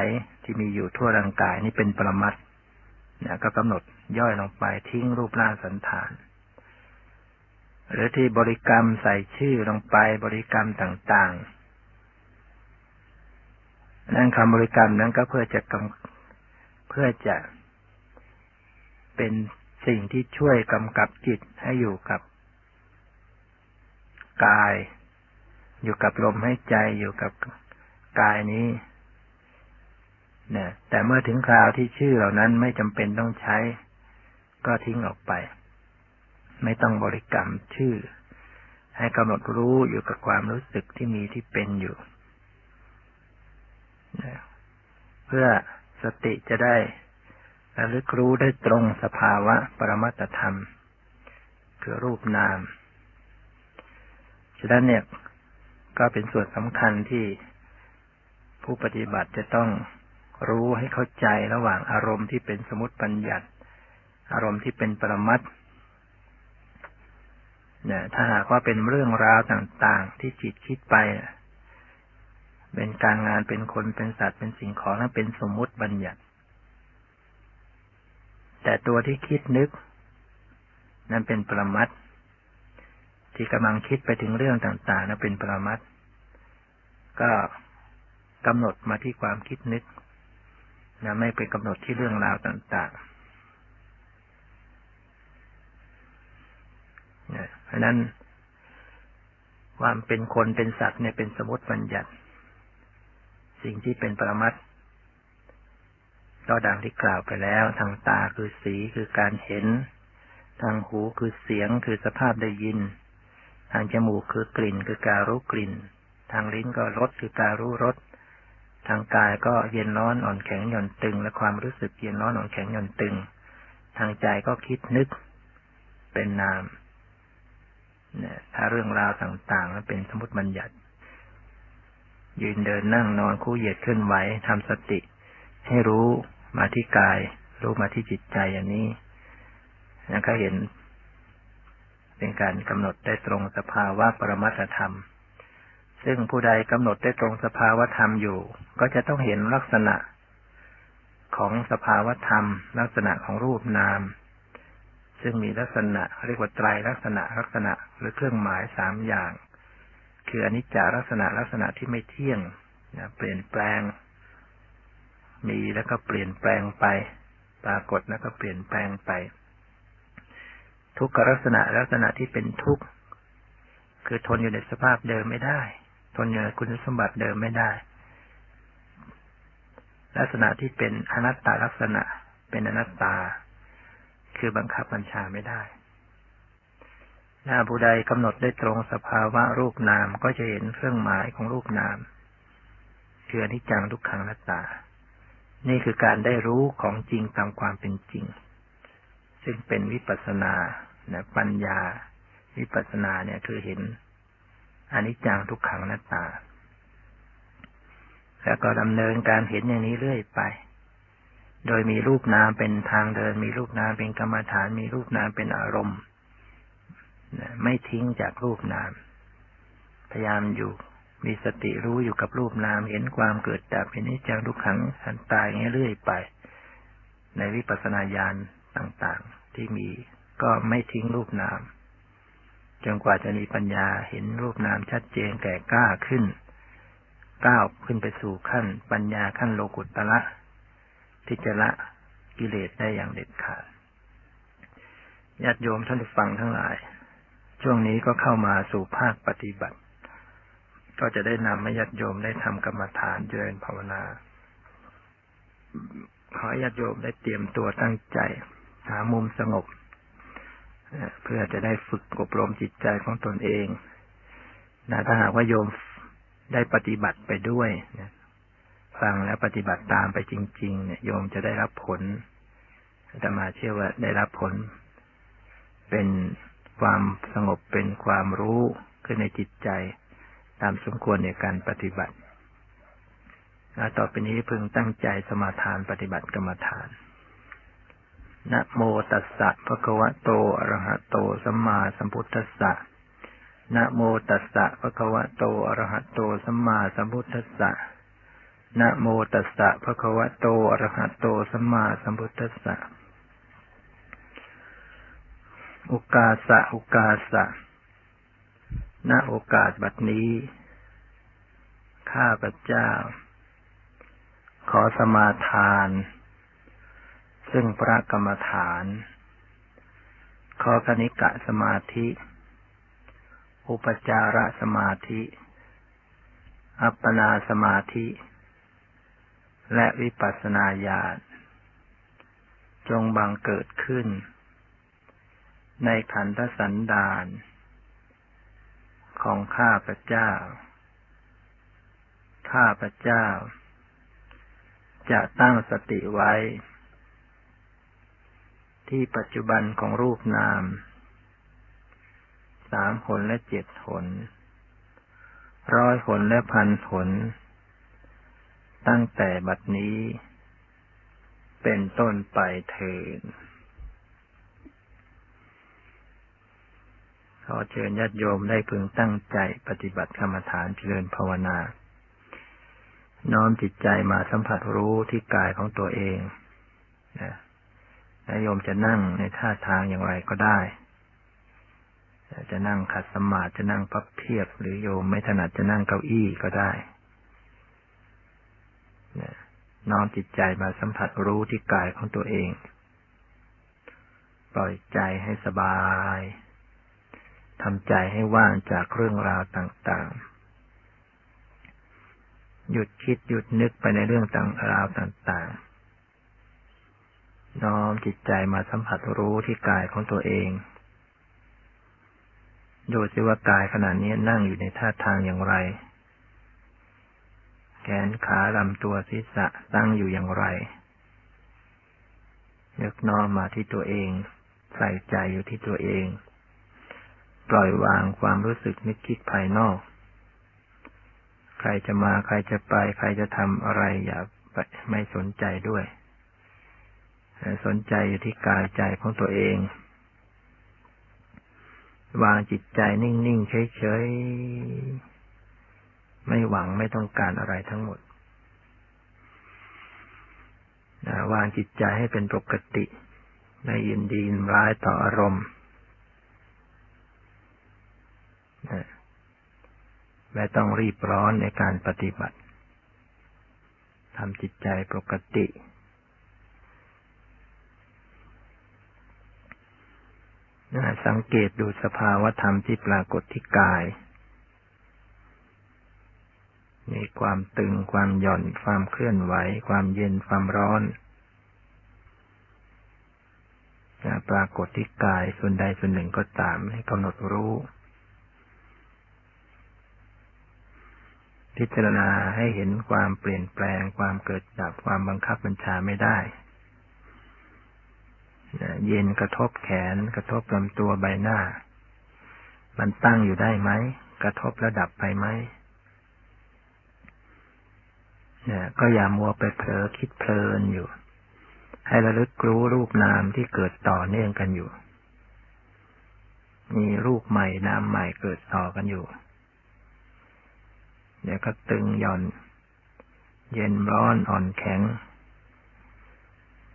ที่มีอยู่ทั่วร่างกายนี่เป็นปรมัตเนี่ยก็กำหนดย่อยลงไปทิ้งรูปร่างสันฐาน หรือที่บริกรรมใส่ชื่อลงไปบริกรรมต่างๆ นั่นคำบริกรรมนั้นก็เพื่อจะกำเพื่อจะเป็นสิ่งที่ช่วยกำกับจิตให้อยู่กับกาย อยู่กับลมหายใจอยู่กับกายนี้เนี่ยแต่เมื่อถึงคราวที่ชื่อเหล่านั้นไม่จำเป็นต้องใช้ ก็ทิ้งออกไป ไม่ต้องบริกรรมชื่อ ให้กำหนดรู้อยู่กับความรู้สึกที่มีที่เป็นอยู่ เพื่อสติจะได้ระลึกรู้ได้ตรงสภาวะปรมัตธรรม คือรูปนาม ฉะนั้นเนี่ยก็เป็นส่วนสำคัญที่ผู้ปฏิบัติจะต้องรู้ให้เข้าใจระหว่างอารมณ์ที่เป็นสมุติปัญญัติ อารมณ์ที่เป็นปรมัต เนี่ยถ้าหากว่าเป็นเรื่องราวต่างๆ ที่จิตคิดไป เป็นการงานเป็นคนเป็นสัตว์เป็นสิ่งของนั้นเป็นสมมุติบัญญัติ แต่ตัวที่คิดนึก นั้นเป็นปรมัตที่กำลังคิดไปถึงเรื่องต่างๆนั้นเป็นปรมัตก็กำหนดมาที่ความคิดนึกนะไม่ไปกำหนดที่เรื่องราวต่างๆนะ เพราะนั้น ความเป็นคนเป็นสัตว์เนี่ยเป็นสมมติบัญญัติ สิ่งที่เป็นปรมัตก็ดังที่กล่าวไปแล้ว ทางตาคือสีคือการเห็น ทางหูคือเสียงคือสภาพได้ยิน ทางจมูกคือกลิ่นคือการรู้กลิ่น ทางลิ้นก็รสคือการรู้รสทางกายก็เย็นร้อนอ่อนแข็งหย่อนตึง และความรู้สึกเย็นร้อนอ่อนแข็งหย่อนตึง ทางใจก็คิดนึกเป็นนาม เนี่ยถ้าเรื่องราวต่างๆนั้นเป็นสมมติบัญญัติ ยืนเดินนั่งนอนคู่เหยียดเคลื่อนไหวทำสติ ให้รู้มาที่กาย รู้มาที่จิตใจอย่างนี้แล้วก็เห็น เป็นการกำหนดได้ตรงสภาวะปรมัตธรรม ซึ่งผู้ใดกำหนดได้ตรงสภาวะธรรมอยู่ ก็จะต้องเห็นลักษณะของสภาวะธรรม ลักษณะของรูปนาม ซึ่งมีลักษณะเรียกว่าไตรลักษณะลักษณะหรือเครื่องหมายสามอย่าง คืออนิจจาลักษณะลักษณะที่ไม่เที่ยงเปลี่ยนแปลง มีแล้วก็เปลี่ยนแปลงไป ปรากฏแล้วก็เปลี่ยนแปลงไป ทุกขลักษณะลักษณะที่เป็นทุกข์คือทนอยู่ในสภาพเดิมไม่ได้ ทนอยู่ในคุณสมบัติเดิมไม่ได้ ลักษณะที่เป็นอนัตตาลักษณะเป็นอนัตตา คือบังคับบัญชาไม่ได้ถ้าผู้ใดกำหนดได้ตรงสภาวะรูปนามก็จะเห็นเครื่องหมายของรูปนามคืออนิจจังทุกขังนัตตา นี่คือการได้รู้ของจริงตามความเป็นจริง ซึ่งเป็นวิปัสสนานะปัญญา วิปัสสนาเนี่ยคือเห็นอนิจจังทุกขังนัตตา แล้วก็ดำเนินการเห็นอย่างนี้เรื่อยไป โดยมีรูปนามเป็นทางเดิน มีรูปนามเป็นกรรมฐาน มีรูปนามเป็นอารมณ์ไม่ทิ้งจากรูปนาม พยายามอยู่ มีสติรู้อยู่กับรูปนาม เห็นความเกิดดับเห็นนิจจังทุกขังอันตายอย่างนี้เรื่อยไป ในวิปัสสนาญาณต่างๆ ที่มีก็ไม่ทิ้งรูปนาม จนกว่าจะมีปัญญาเห็นรูปนามชัดเจนแก่กล้าขึ้น ก้าวขึ้นไปสู่ขั้น ปัญญาขั้นโลกุตตะละ ที่จะละกิเลสได้อย่างเด็ดขาดญาติโยมท่านฟังทั้งหลาย ช่วงนี้ก็เข้ามาสู่ภาคปฏิบัติ ก็จะได้นำให้ญาติโยมได้ทำกรรมฐานเจริญภาวนา ขอญาติโยมได้เตรียมตัวตั้งใจ หามุมสงบ เพื่อจะได้ฝึกอบรมจิตใจของตนเองนะถ้าหากว่าโยมได้ปฏิบัติไปด้วยนะ ฟังแล้วปฏิบัติตามไปจริง ๆ เนี่ยโยมจะได้รับผลแต่มาเชื่อว่าได้รับผล เป็นความสงบเป็นความรู้ขึ้นในจิตใจ ตามสมควรในการปฏิบัติต่อไปนี้พึงตั้งใจสมาทานปฏิบัติกรรมฐานนะโมตัสสะภะคะวะโตอะระหะโตสัมมาสัมพุทธัสสะนะโมตัสสะภะคะวะโตอะระหะโตสัมมาสัมพุทธัสสะ นะโมตัสสะภะคะวะโตอะระหะโตสัมมาสัมพุทธัสสะ โอกาสะโอกาสะณโอกาสบัดนี้ ข้าพเจ้า ขอสมาทาน ซึ่งพระกรรมฐาน ขอกนิกะสมาธิ อุปจารสมาธิ อัปปนาสมาธิ และวิปัสสนาญาณจงบังเกิดขึ้น ในขันธสันดาน ของข้าพเจ้า ข้าพเจ้า จะตั้งสติไว้ ที่ปัจจุบันของรูปนาม สามหนและเจ็ดหนร้อยหนและพันหน ตั้งแต่บัดนี้ เป็นต้นไปเถิดขอเชิญญาติโยมได้พึงตั้งใจปฏิบัติกรรมฐานเจริญภาวนา น้อมจิตใจมาสัมผัสรู้ที่กายของตัวเองนะโยมจะนั่งในท่าทางอย่างไรก็ได้ จะนั่งขัดสมาธิจะนั่งพับเพียบ หรือโยมไม่ถนัดจะนั่งเก้าอี้ก็ได้ น้อมจิตใจมาสัมผัสรู้ที่กายของตัวเอง ปล่อยใจให้สบายทำใจให้ว่างจากเรื่องราวต่าง ๆ หยุดคิดหยุดนึกไปในเรื่องต่างราวต่าง ๆ น้อมจิตใจมาสัมผัสรู้ที่กายของตัวเอง ดูสิว่ากายขณะนี้นั่งอยู่ในท่าทางอย่างไร แขนขาลำตัวศีรษะตั้งอยู่อย่างไรยกน้อมมาที่ตัวเอง ใส่ใจอยู่ที่ตัวเอง ปล่อยวางความรู้สึกนึกคิดภายนอก ใครจะมาใครจะไป ใครจะทำอะไรอย่าไม่สนใจด้วย สนใจอยู่ที่กายใจของตัวเอง วางจิตใจนิ่ง ๆ เฉย ๆ ไม่หวังไม่ต้องการอะไรทั้งหมดวางจิตใจให้เป็นปกติไม่ยินดีนร้ายต่ออารมณ์และต้องรีบร้อนในการปฏิบัติทำจิตใจปกติ สังเกตดูสภาวะธรรมที่ปรากฏที่กาย มีความตึง ความหย่อน ความเคลื่อนไหว ความเย็น ความร้อนปรากฏที่กายส่วนใดส่วนหนึ่งก็ตามให้กำหนดรู้ พิจารณาให้เห็นความเปลี่ยนแปลง ความเกิดดับความบังคับบัญชาไม่ได้เย็นกระทบแขน กระทบลำตัวใบหน้า มันตั้งอยู่ได้ไหม กระทบระดับไปไหม เนี่ยก็อย่ามัวไปเผลอคิดเพลินอยู่ ให้ระลึกรู้รูปนามที่เกิดต่อเนื่องกันอยู่ มีรูปใหม่นามใหม่เกิดต่อกันอยู่เดี๋ยวก็ตึงหย่อน เย็นร้อนอ่อนแข็ง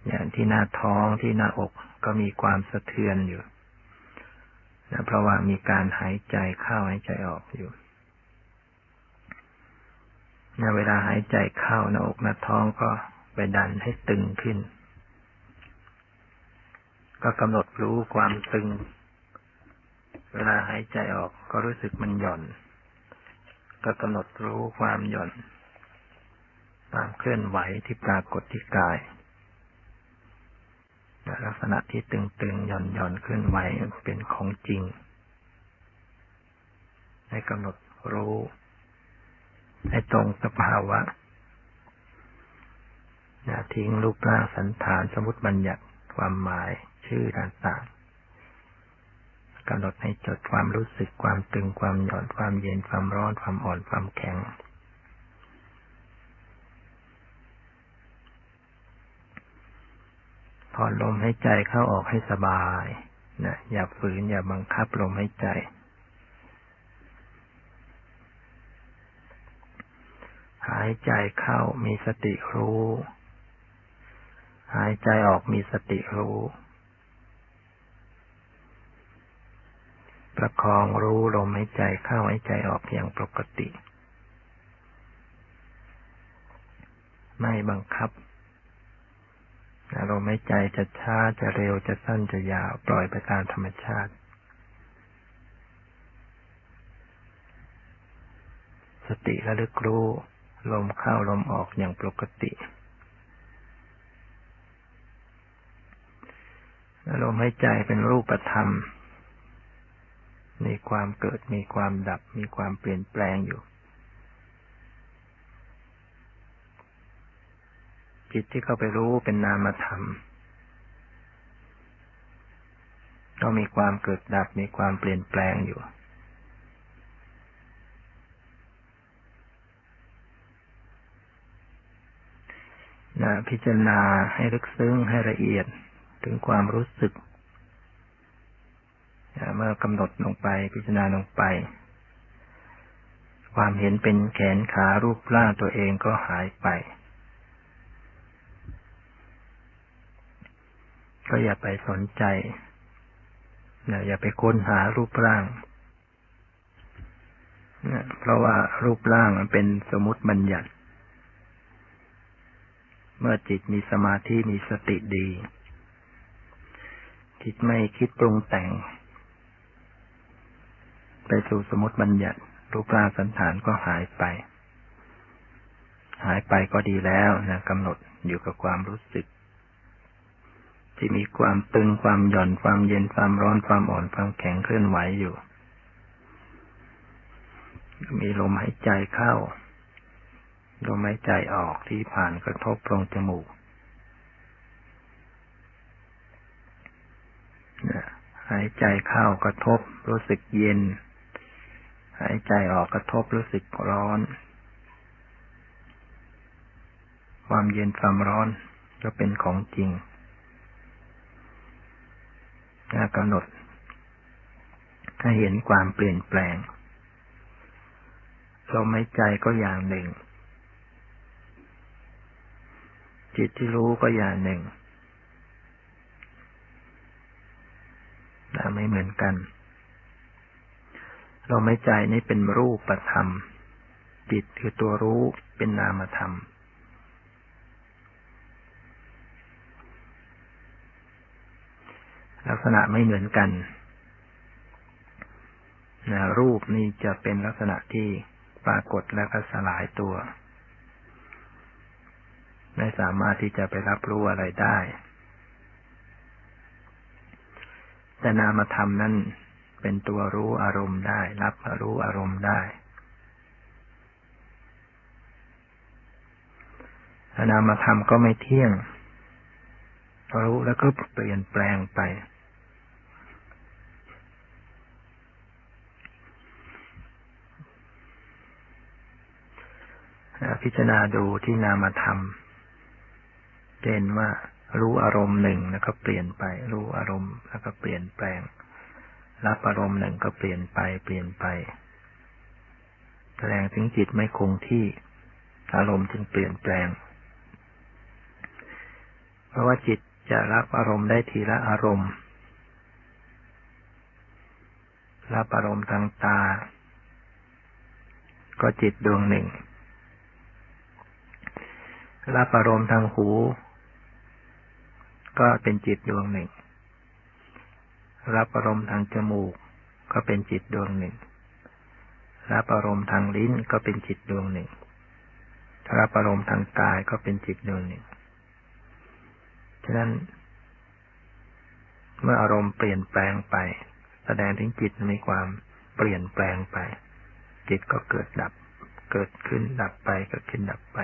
อย่างที่หน้าท้องที่หน้าอกก็มีความสะเทือนอยู่นะเพราะว่ามีการหายใจเข้าหายใจออกอยู่ นะเวลาหายใจเข้าหน้าอกหน้าท้องก็ไปดันให้ตึงขึ้น ก็กำหนดรู้ความตึง เวลาหายใจออกก็รู้สึกมันหย่อน ก็กำหนดรู้ความหย่อนความเคลื่อนไหวที่ปรากฏที่กายลักษณะที่ตึงๆหย่อนหย่อนเคลื่อนไหวเป็นของจริง ให้กำหนดรู้ ให้ตรงสภาวะอย่าทิ้งรูปร่างสันฐานสมมติบัญญัติความหมายชื่อต่างๆกำหนดให้จดความรู้สึกความตึงความหย่อนความเย็นความร้อนความอ่อนความแข็ง ผ่อนลมให้ใจเข้าออกให้สบายนะอย่าฝืนอย่าบังคับลมให้ใจ หายใจเข้ามีสติรู้ หายใจออกมีสติรู้ ประคองรู้ลมหายใจเข้าหายใจออกอย่างปกติ ไม่บังคับลมหายใจจะช้าจะเร็วจะสั้นจะยาวปล่อยไปตามธรรมชาติสติระลึกรู้ ลมเข้าลมออกอย่างปกติลมหายใจเป็นรูปธรรม มีความเกิดมีความดับ มีความเปลี่ยนแปลงอยู่ จิตที่เข้าไปรู้เป็นนามธรรม ก็มีความเกิดดับมีความเปลี่ยนแปลงอยู่ นะพิจารณาให้ลึกซึ้งให้ละเอียดถึงความรู้สึกนะเมื่อกำหนดลงไปพิจารณาลงไป ความเห็นเป็นแขนขารูปร่างตัวเองก็หายไป ก็อย่าไปสนใจอย่าไปค้นหารูปร่างเพราะว่ารูปร่างมันเป็นสมมติบัญญัติ เมื่อจิตมีสมาธิมีสติดี จิตไม่คิดปรุงแต่ง ไปสู่สมมติบัญญัติรูปร่างสันฐานก็หายไป หายไปก็ดีแล้วนะกำหนดอยู่กับความรู้สึก ที่มีความตึงความหย่อนความเย็นความร้อนความอ่อนความแข็งเคลื่อนไหวอยู่ มีลมหายใจเข้า ลมหายใจออกที่ผ่านกระทบโพรงจมูกหายใจเข้ากระทบรู้สึกเย็น หายใจออกกระทบรู้สึกร้อน ความเย็นความร้อนก็เป็นของจริงกำหนด ถ้าเห็นความเปลี่ยนแปลงลมหายใจก็อย่างหนึ่ง จิตที่รู้ก็อย่างหนึ่งนะไม่เหมือนกันลมหายใจนี่เป็นรูปธรรม จิตคือตัวรู้เป็นนามธรรม ลักษณะไม่เหมือนกันนะรูปนี่จะเป็นลักษณะที่ปรากฏแล้วก็สลายตัว ไม่สามารถที่จะไปรับรู้อะไรได้ แต่นามธรรมนั้นเป็นตัวรู้อารมณ์ได้ รับรู้อารมณ์ได้นามธรรมก็ไม่เที่ยง รู้แล้วก็เปลี่ยนแปลงไป พิจารณาดูที่นามธรรม เห็นว่ารู้อารมณ์หนึ่งแล้วก็เปลี่ยนไป รู้อารมณ์แล้วก็เปลี่ยนแปลง รับอารมณ์หนึ่งก็เปลี่ยนไป เปลี่ยนไป แสดงถึงจิตไม่คงที่อารมณ์จึงเปลี่ยนแปลง เพราะว่าจิตจะรับอารมณ์ได้ทีละอารมณ์ รับอารมณ์ทางตา ก็จิตดวงหนึ่ง รับอารมณ์ทางหู ก็เป็นจิตดวงหนึ่ง รับอารมณ์ทางจมูก ก็เป็นจิตดวงหนึ่ง รับอารมณ์ทางลิ้นก็เป็นจิตดวงหนึ่ง รับอารมณ์ทางกายก็เป็นจิตดวงหนึ่ง ฉะนั้น เมื่ออารมณ์เปลี่ยนแปลงไป แสดงถึงจิตมีความเปลี่ยนแปลงไป จิตก็เกิดดับ เกิดขึ้นดับไปเกิดขึ้นดับไป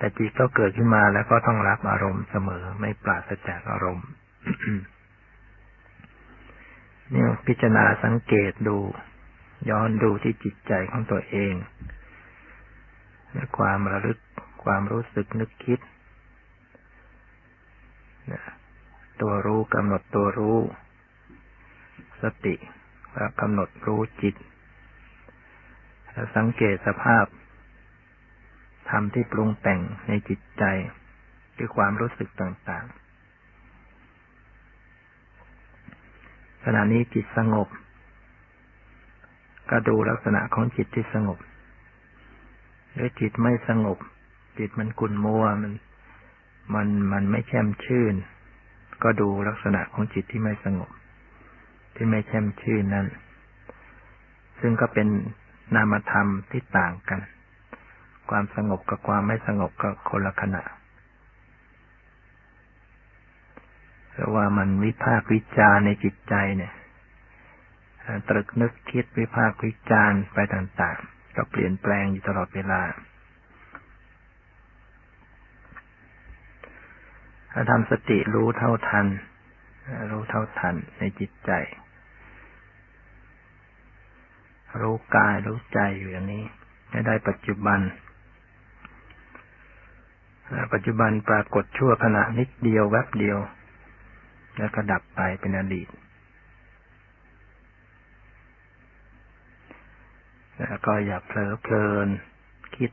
แต่จิตก็เกิดขึ้นมาแล้วก็ต้องรับอารมณ์เสมอ ไม่ปราศจากอารมณ์นี่พิจารณาสังเกตดู ย้อนดูที่จิตใจของตัวเองในความระลึกความรู้สึกนึกคิดตัวรู้กำหนดตัวรู้ สติกำหนดรู้จิต สังเกตสภาพ ธรรมที่ปรุงแต่งในจิตใจคือความรู้สึกต่างๆ ขณะนี้จิตสงบ ก็ดูลักษณะของจิตที่สงบ หรือจิตไม่สงบ จิตมันกุนมัวมันมันมันไม่แช่มชื่น ก็ดูลักษณะของจิตที่ไม่สงบ ที่ไม่แช่มชื่นนั้น ซึ่งก็เป็นนามธรรมที่ต่างกัน ความสงบกับความไม่สงบก็คนละขณะเพราะว่ามันวิพากวิจารในจิตใจเนี่ยตรึกนึกคิดวิพากวิจารไปต่างๆ ก็เปลี่ยนแปลงอยู่ตลอดเวลาถ้าทำสติรู้เท่าทัน รู้เท่าทันในจิตใจ รู้กายรู้ใจอยู่อย่างนี้ให้ได้ปัจจุบัน ปัจจุบันปรากฏชั่วขณะนิดเดียวแวบเดียว แล้วก็ดับไปเป็นอดีตแล้วก็อย่าเผลอเพลิน คิด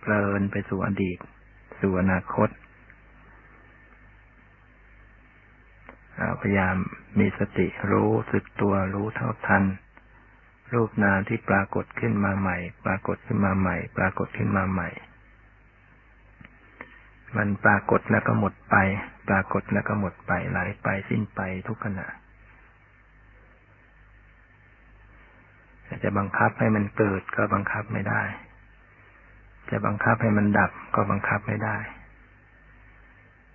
เพลินไปสู่อดีต สู่อนาคตพยายามมีสติรู้สึกตัวรู้เท่าทัน รูปนามที่ปรากฏขึ้นมาใหม่ ปรากฏขึ้นมาใหม่ ปรากฏขึ้นมาใหม่ มันปรากฏแล้วก็หมดไป ปรากฏแล้วก็หมดไปไหลไปสิ้นไปทุกขณะจะบังคับให้มันเกิดก็บังคับไม่ได้ จะบังคับให้มันดับก็บังคับไม่ได้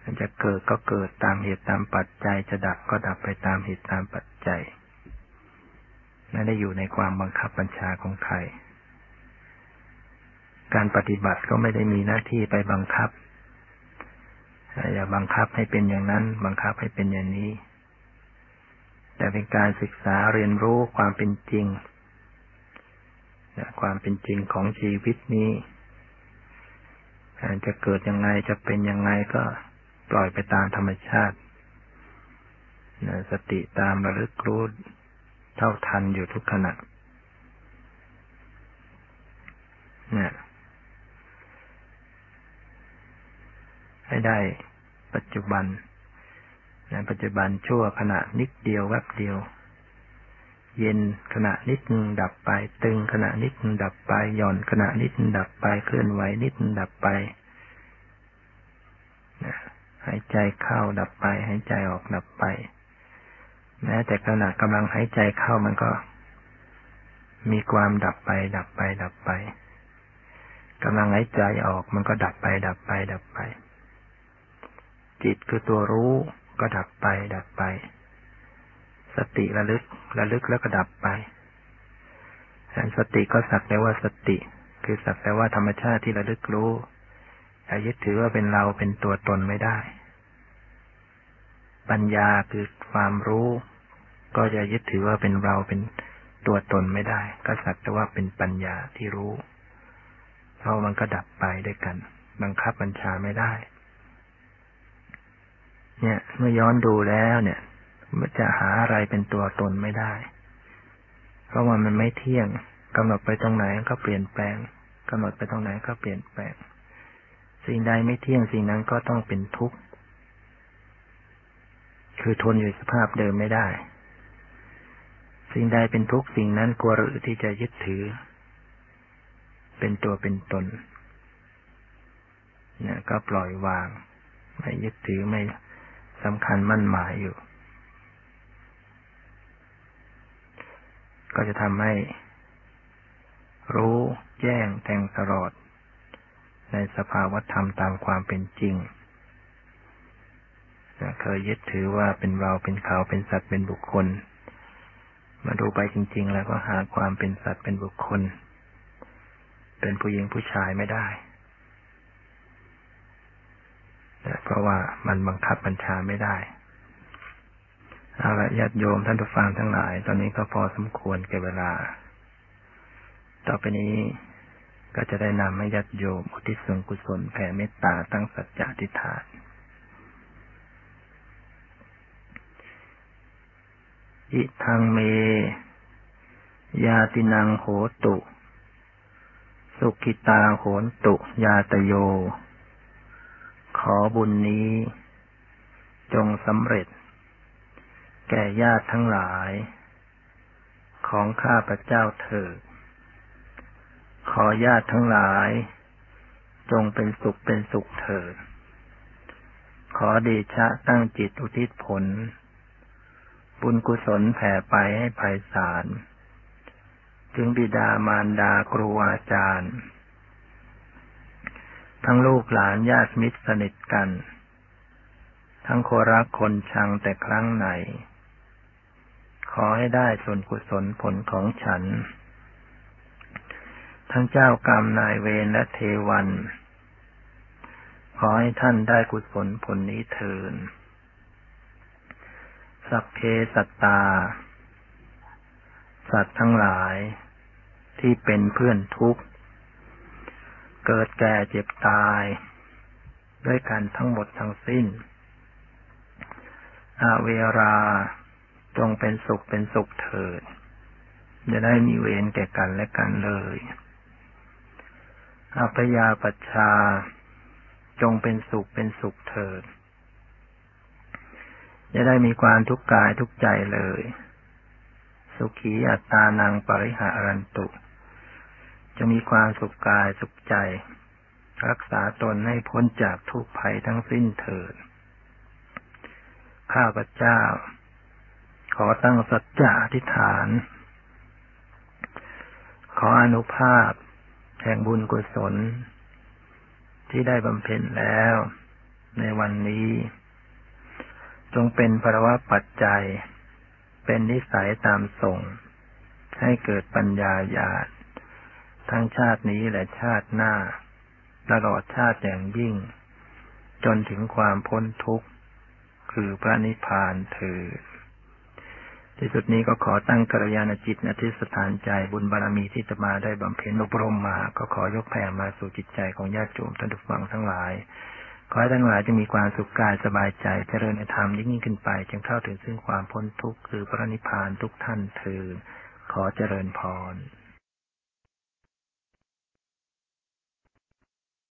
มันจะเกิดก็เกิดตามเหตุตามปัจจัย จะดับก็ดับไปตามเหตุตามปัจจัยไม่ได้อยู่ในความบังคับบัญชาของใคร การปฏิบัติก็ไม่ได้มีหน้าที่ไปบังคับ อย่าบังคับให้เป็นอย่างนั้น บังคับให้เป็นอย่างนี้ แต่เป็นการศึกษาเรียนรู้ความเป็นจริงความเป็นจริงของชีวิตนี้จะเกิดยังไงจะเป็นยังไงก็ปล่อยไปตามธรรมชาติสติตามระลึกรู้เท่าทันอยู่ทุกขณะเนี่ย ให้ได้ปัจจุบันในปัจจุบันชั่วขณะนิดเดียวแวบเดียว เย็นขณะนิดนึงดับไป ตึงขณะนิดนึงดับไป หย่อนขณะนิดนึงดับไปเคลื่อนไหวนิดนึงดับไปหายใจเข้าดับไป หายใจออกดับไป แม้แต่ขณะกำลังหายใจเข้ามันก็ มีความดับไป ดับไป ดับไปกำลังหายใจออกมันก็ดับไป ดับไป ดับไป จิตคือตัวรู้ก็ดับไปดับไป สติระลึกระลึกแล้วก็ดับไปสติก็สักแต่ว่าสติ คือสักแต่ว่าธรรมชาติที่ระลึกรู้อย่ายึดถือว่าเป็นเราเป็นตัวตนไม่ได้ ปัญญาคือความรู้ ก็จะยึดถือว่าเป็นเราเป็นตัวตนไม่ได้ ก็สักแต่ว่าเป็นปัญญาที่รู้เพราะมันก็ดับไปด้วยกัน บังคับบัญชาไม่ได้ เนี่ยเมื่อย้อนดูแล้วเนี่ยมันจะหาอะไรเป็นตัวตนไม่ได้ เพราะว่ามันไม่เที่ยงกำหนดไปตรงไหนก็เปลี่ยนแปลงกำหนดไปตรงไหนก็เปลี่ยนแปลง สิ่งใดไม่เที่ยงสิ่งนั้นก็ต้องเป็นทุกข์ คือทนอยู่สภาพเดิมไม่ได้ สิ่งใดเป็นทุกข์สิ่งนั้นกลัวหรือที่จะยึดถือ เป็นตัวเป็นตนเนี่ยก็ปล่อยวาง ไม่ยึดถือไม่ สำคัญมั่นหมายอยู่ ก็จะทำให้รู้แจ้งแทงตลอด ในสภาวธรรมตามความเป็นจริงเคยยึดถือว่าเป็นเราเป็นเขาเป็นสัตว์เป็นบุคคล มาดูไปจริง ๆ แล้วก็หาความเป็นสัตว์เป็นบุคคล เป็นผู้หญิงผู้ชายไม่ได้ เพราะว่ามันบังคับบัญชาไม่ได้เอาละญาติโยมท่านผู้ฟังทั้งหลาย ตอนนี้ก็พอสมควรแก่เวลา ต่อไปนี้ก็จะได้นำให้ญาติโยมอุทิศส่วนกุศลแผ่เมตตาตั้งสัจจะทิฏฐาน อิทังเม ยาตินังโหตุ สุขิตาโหนตุ ยาตโย ขอบุญนี้ จงสำเร็จ แก่ญาติทั้งหลาย ของข้าพระเจ้าเถิด ขอญาติทั้งหลาย จงเป็นสุขเป็นสุขเถิด ขอเดชะตั้งจิตอุทิศผล บุญกุศลแผ่ไปให้ภัยสาร ถึงบิดามารดาครูอาจารย์ ทั้งลูกหลานญาติมิตรสนิทกัน ทั้งโครักคนชังแต่ครั้งไหน ขอให้ได้ส่วนกุศลผลของฉัน ทั้งเจ้ากรรมนายเวรและเทวัน ขอให้ท่านได้กุศลผลนี้เถินสัพเพสัตตา สัตว์ทั้งหลายที่เป็นเพื่อนทุกข์ เกิดแก่เจ็บตาย ด้วยกันทั้งหมดทั้งสิ้นอาเวราจงเป็นสุขเป็นสุขเถิด จะได้มีเวรแก่กันและกันเลยอัพยาปัชชา จงเป็นสุขเป็นสุขเถิด จะได้มีความทุกข์กายทุกใจเลย สุขีอัตตานังปริหารันตุ จะมีความสุขกายสุขใจ รักษาตนให้พ้นจากทุกภัยทั้งสิ้นเถิด ข้าพเจ้า ขอตั้งสัจจะอธิษฐาน ขออนุภาพ แห่งบุญกุศล ที่ได้บำเพ็ญแล้ว ในวันนี้ จงเป็นภาวะปัจจัย เป็นนิสัยตามส่ง ให้เกิดปัญญาญาณ ทั้งชาตินี้และชาติหน้า ตลอดชาติอย่างยิ่ง จนถึงความพ้นทุกข์ คือพระนิพพานเถิดที่สุดนี้ก็ขอตั้งกัลยาณจิตอธิสถานใจบุญบารรมีที่จะมาได้บำเพ็ญอบรมมา ก็ขอยกแผ่มาสู่จิตใจของญาติโยมท่านทุกฝังทั้งหลาย ขอให้ทั้งหลายจะมีความสุขกายสบายใจเจริญในธรรมยิ่งยิ่งขึ้นไปจึงเข้าถึงซึ่งความพ้นทุกข์คือพระนิพพานทุกท่านเถิดขอเจริญพร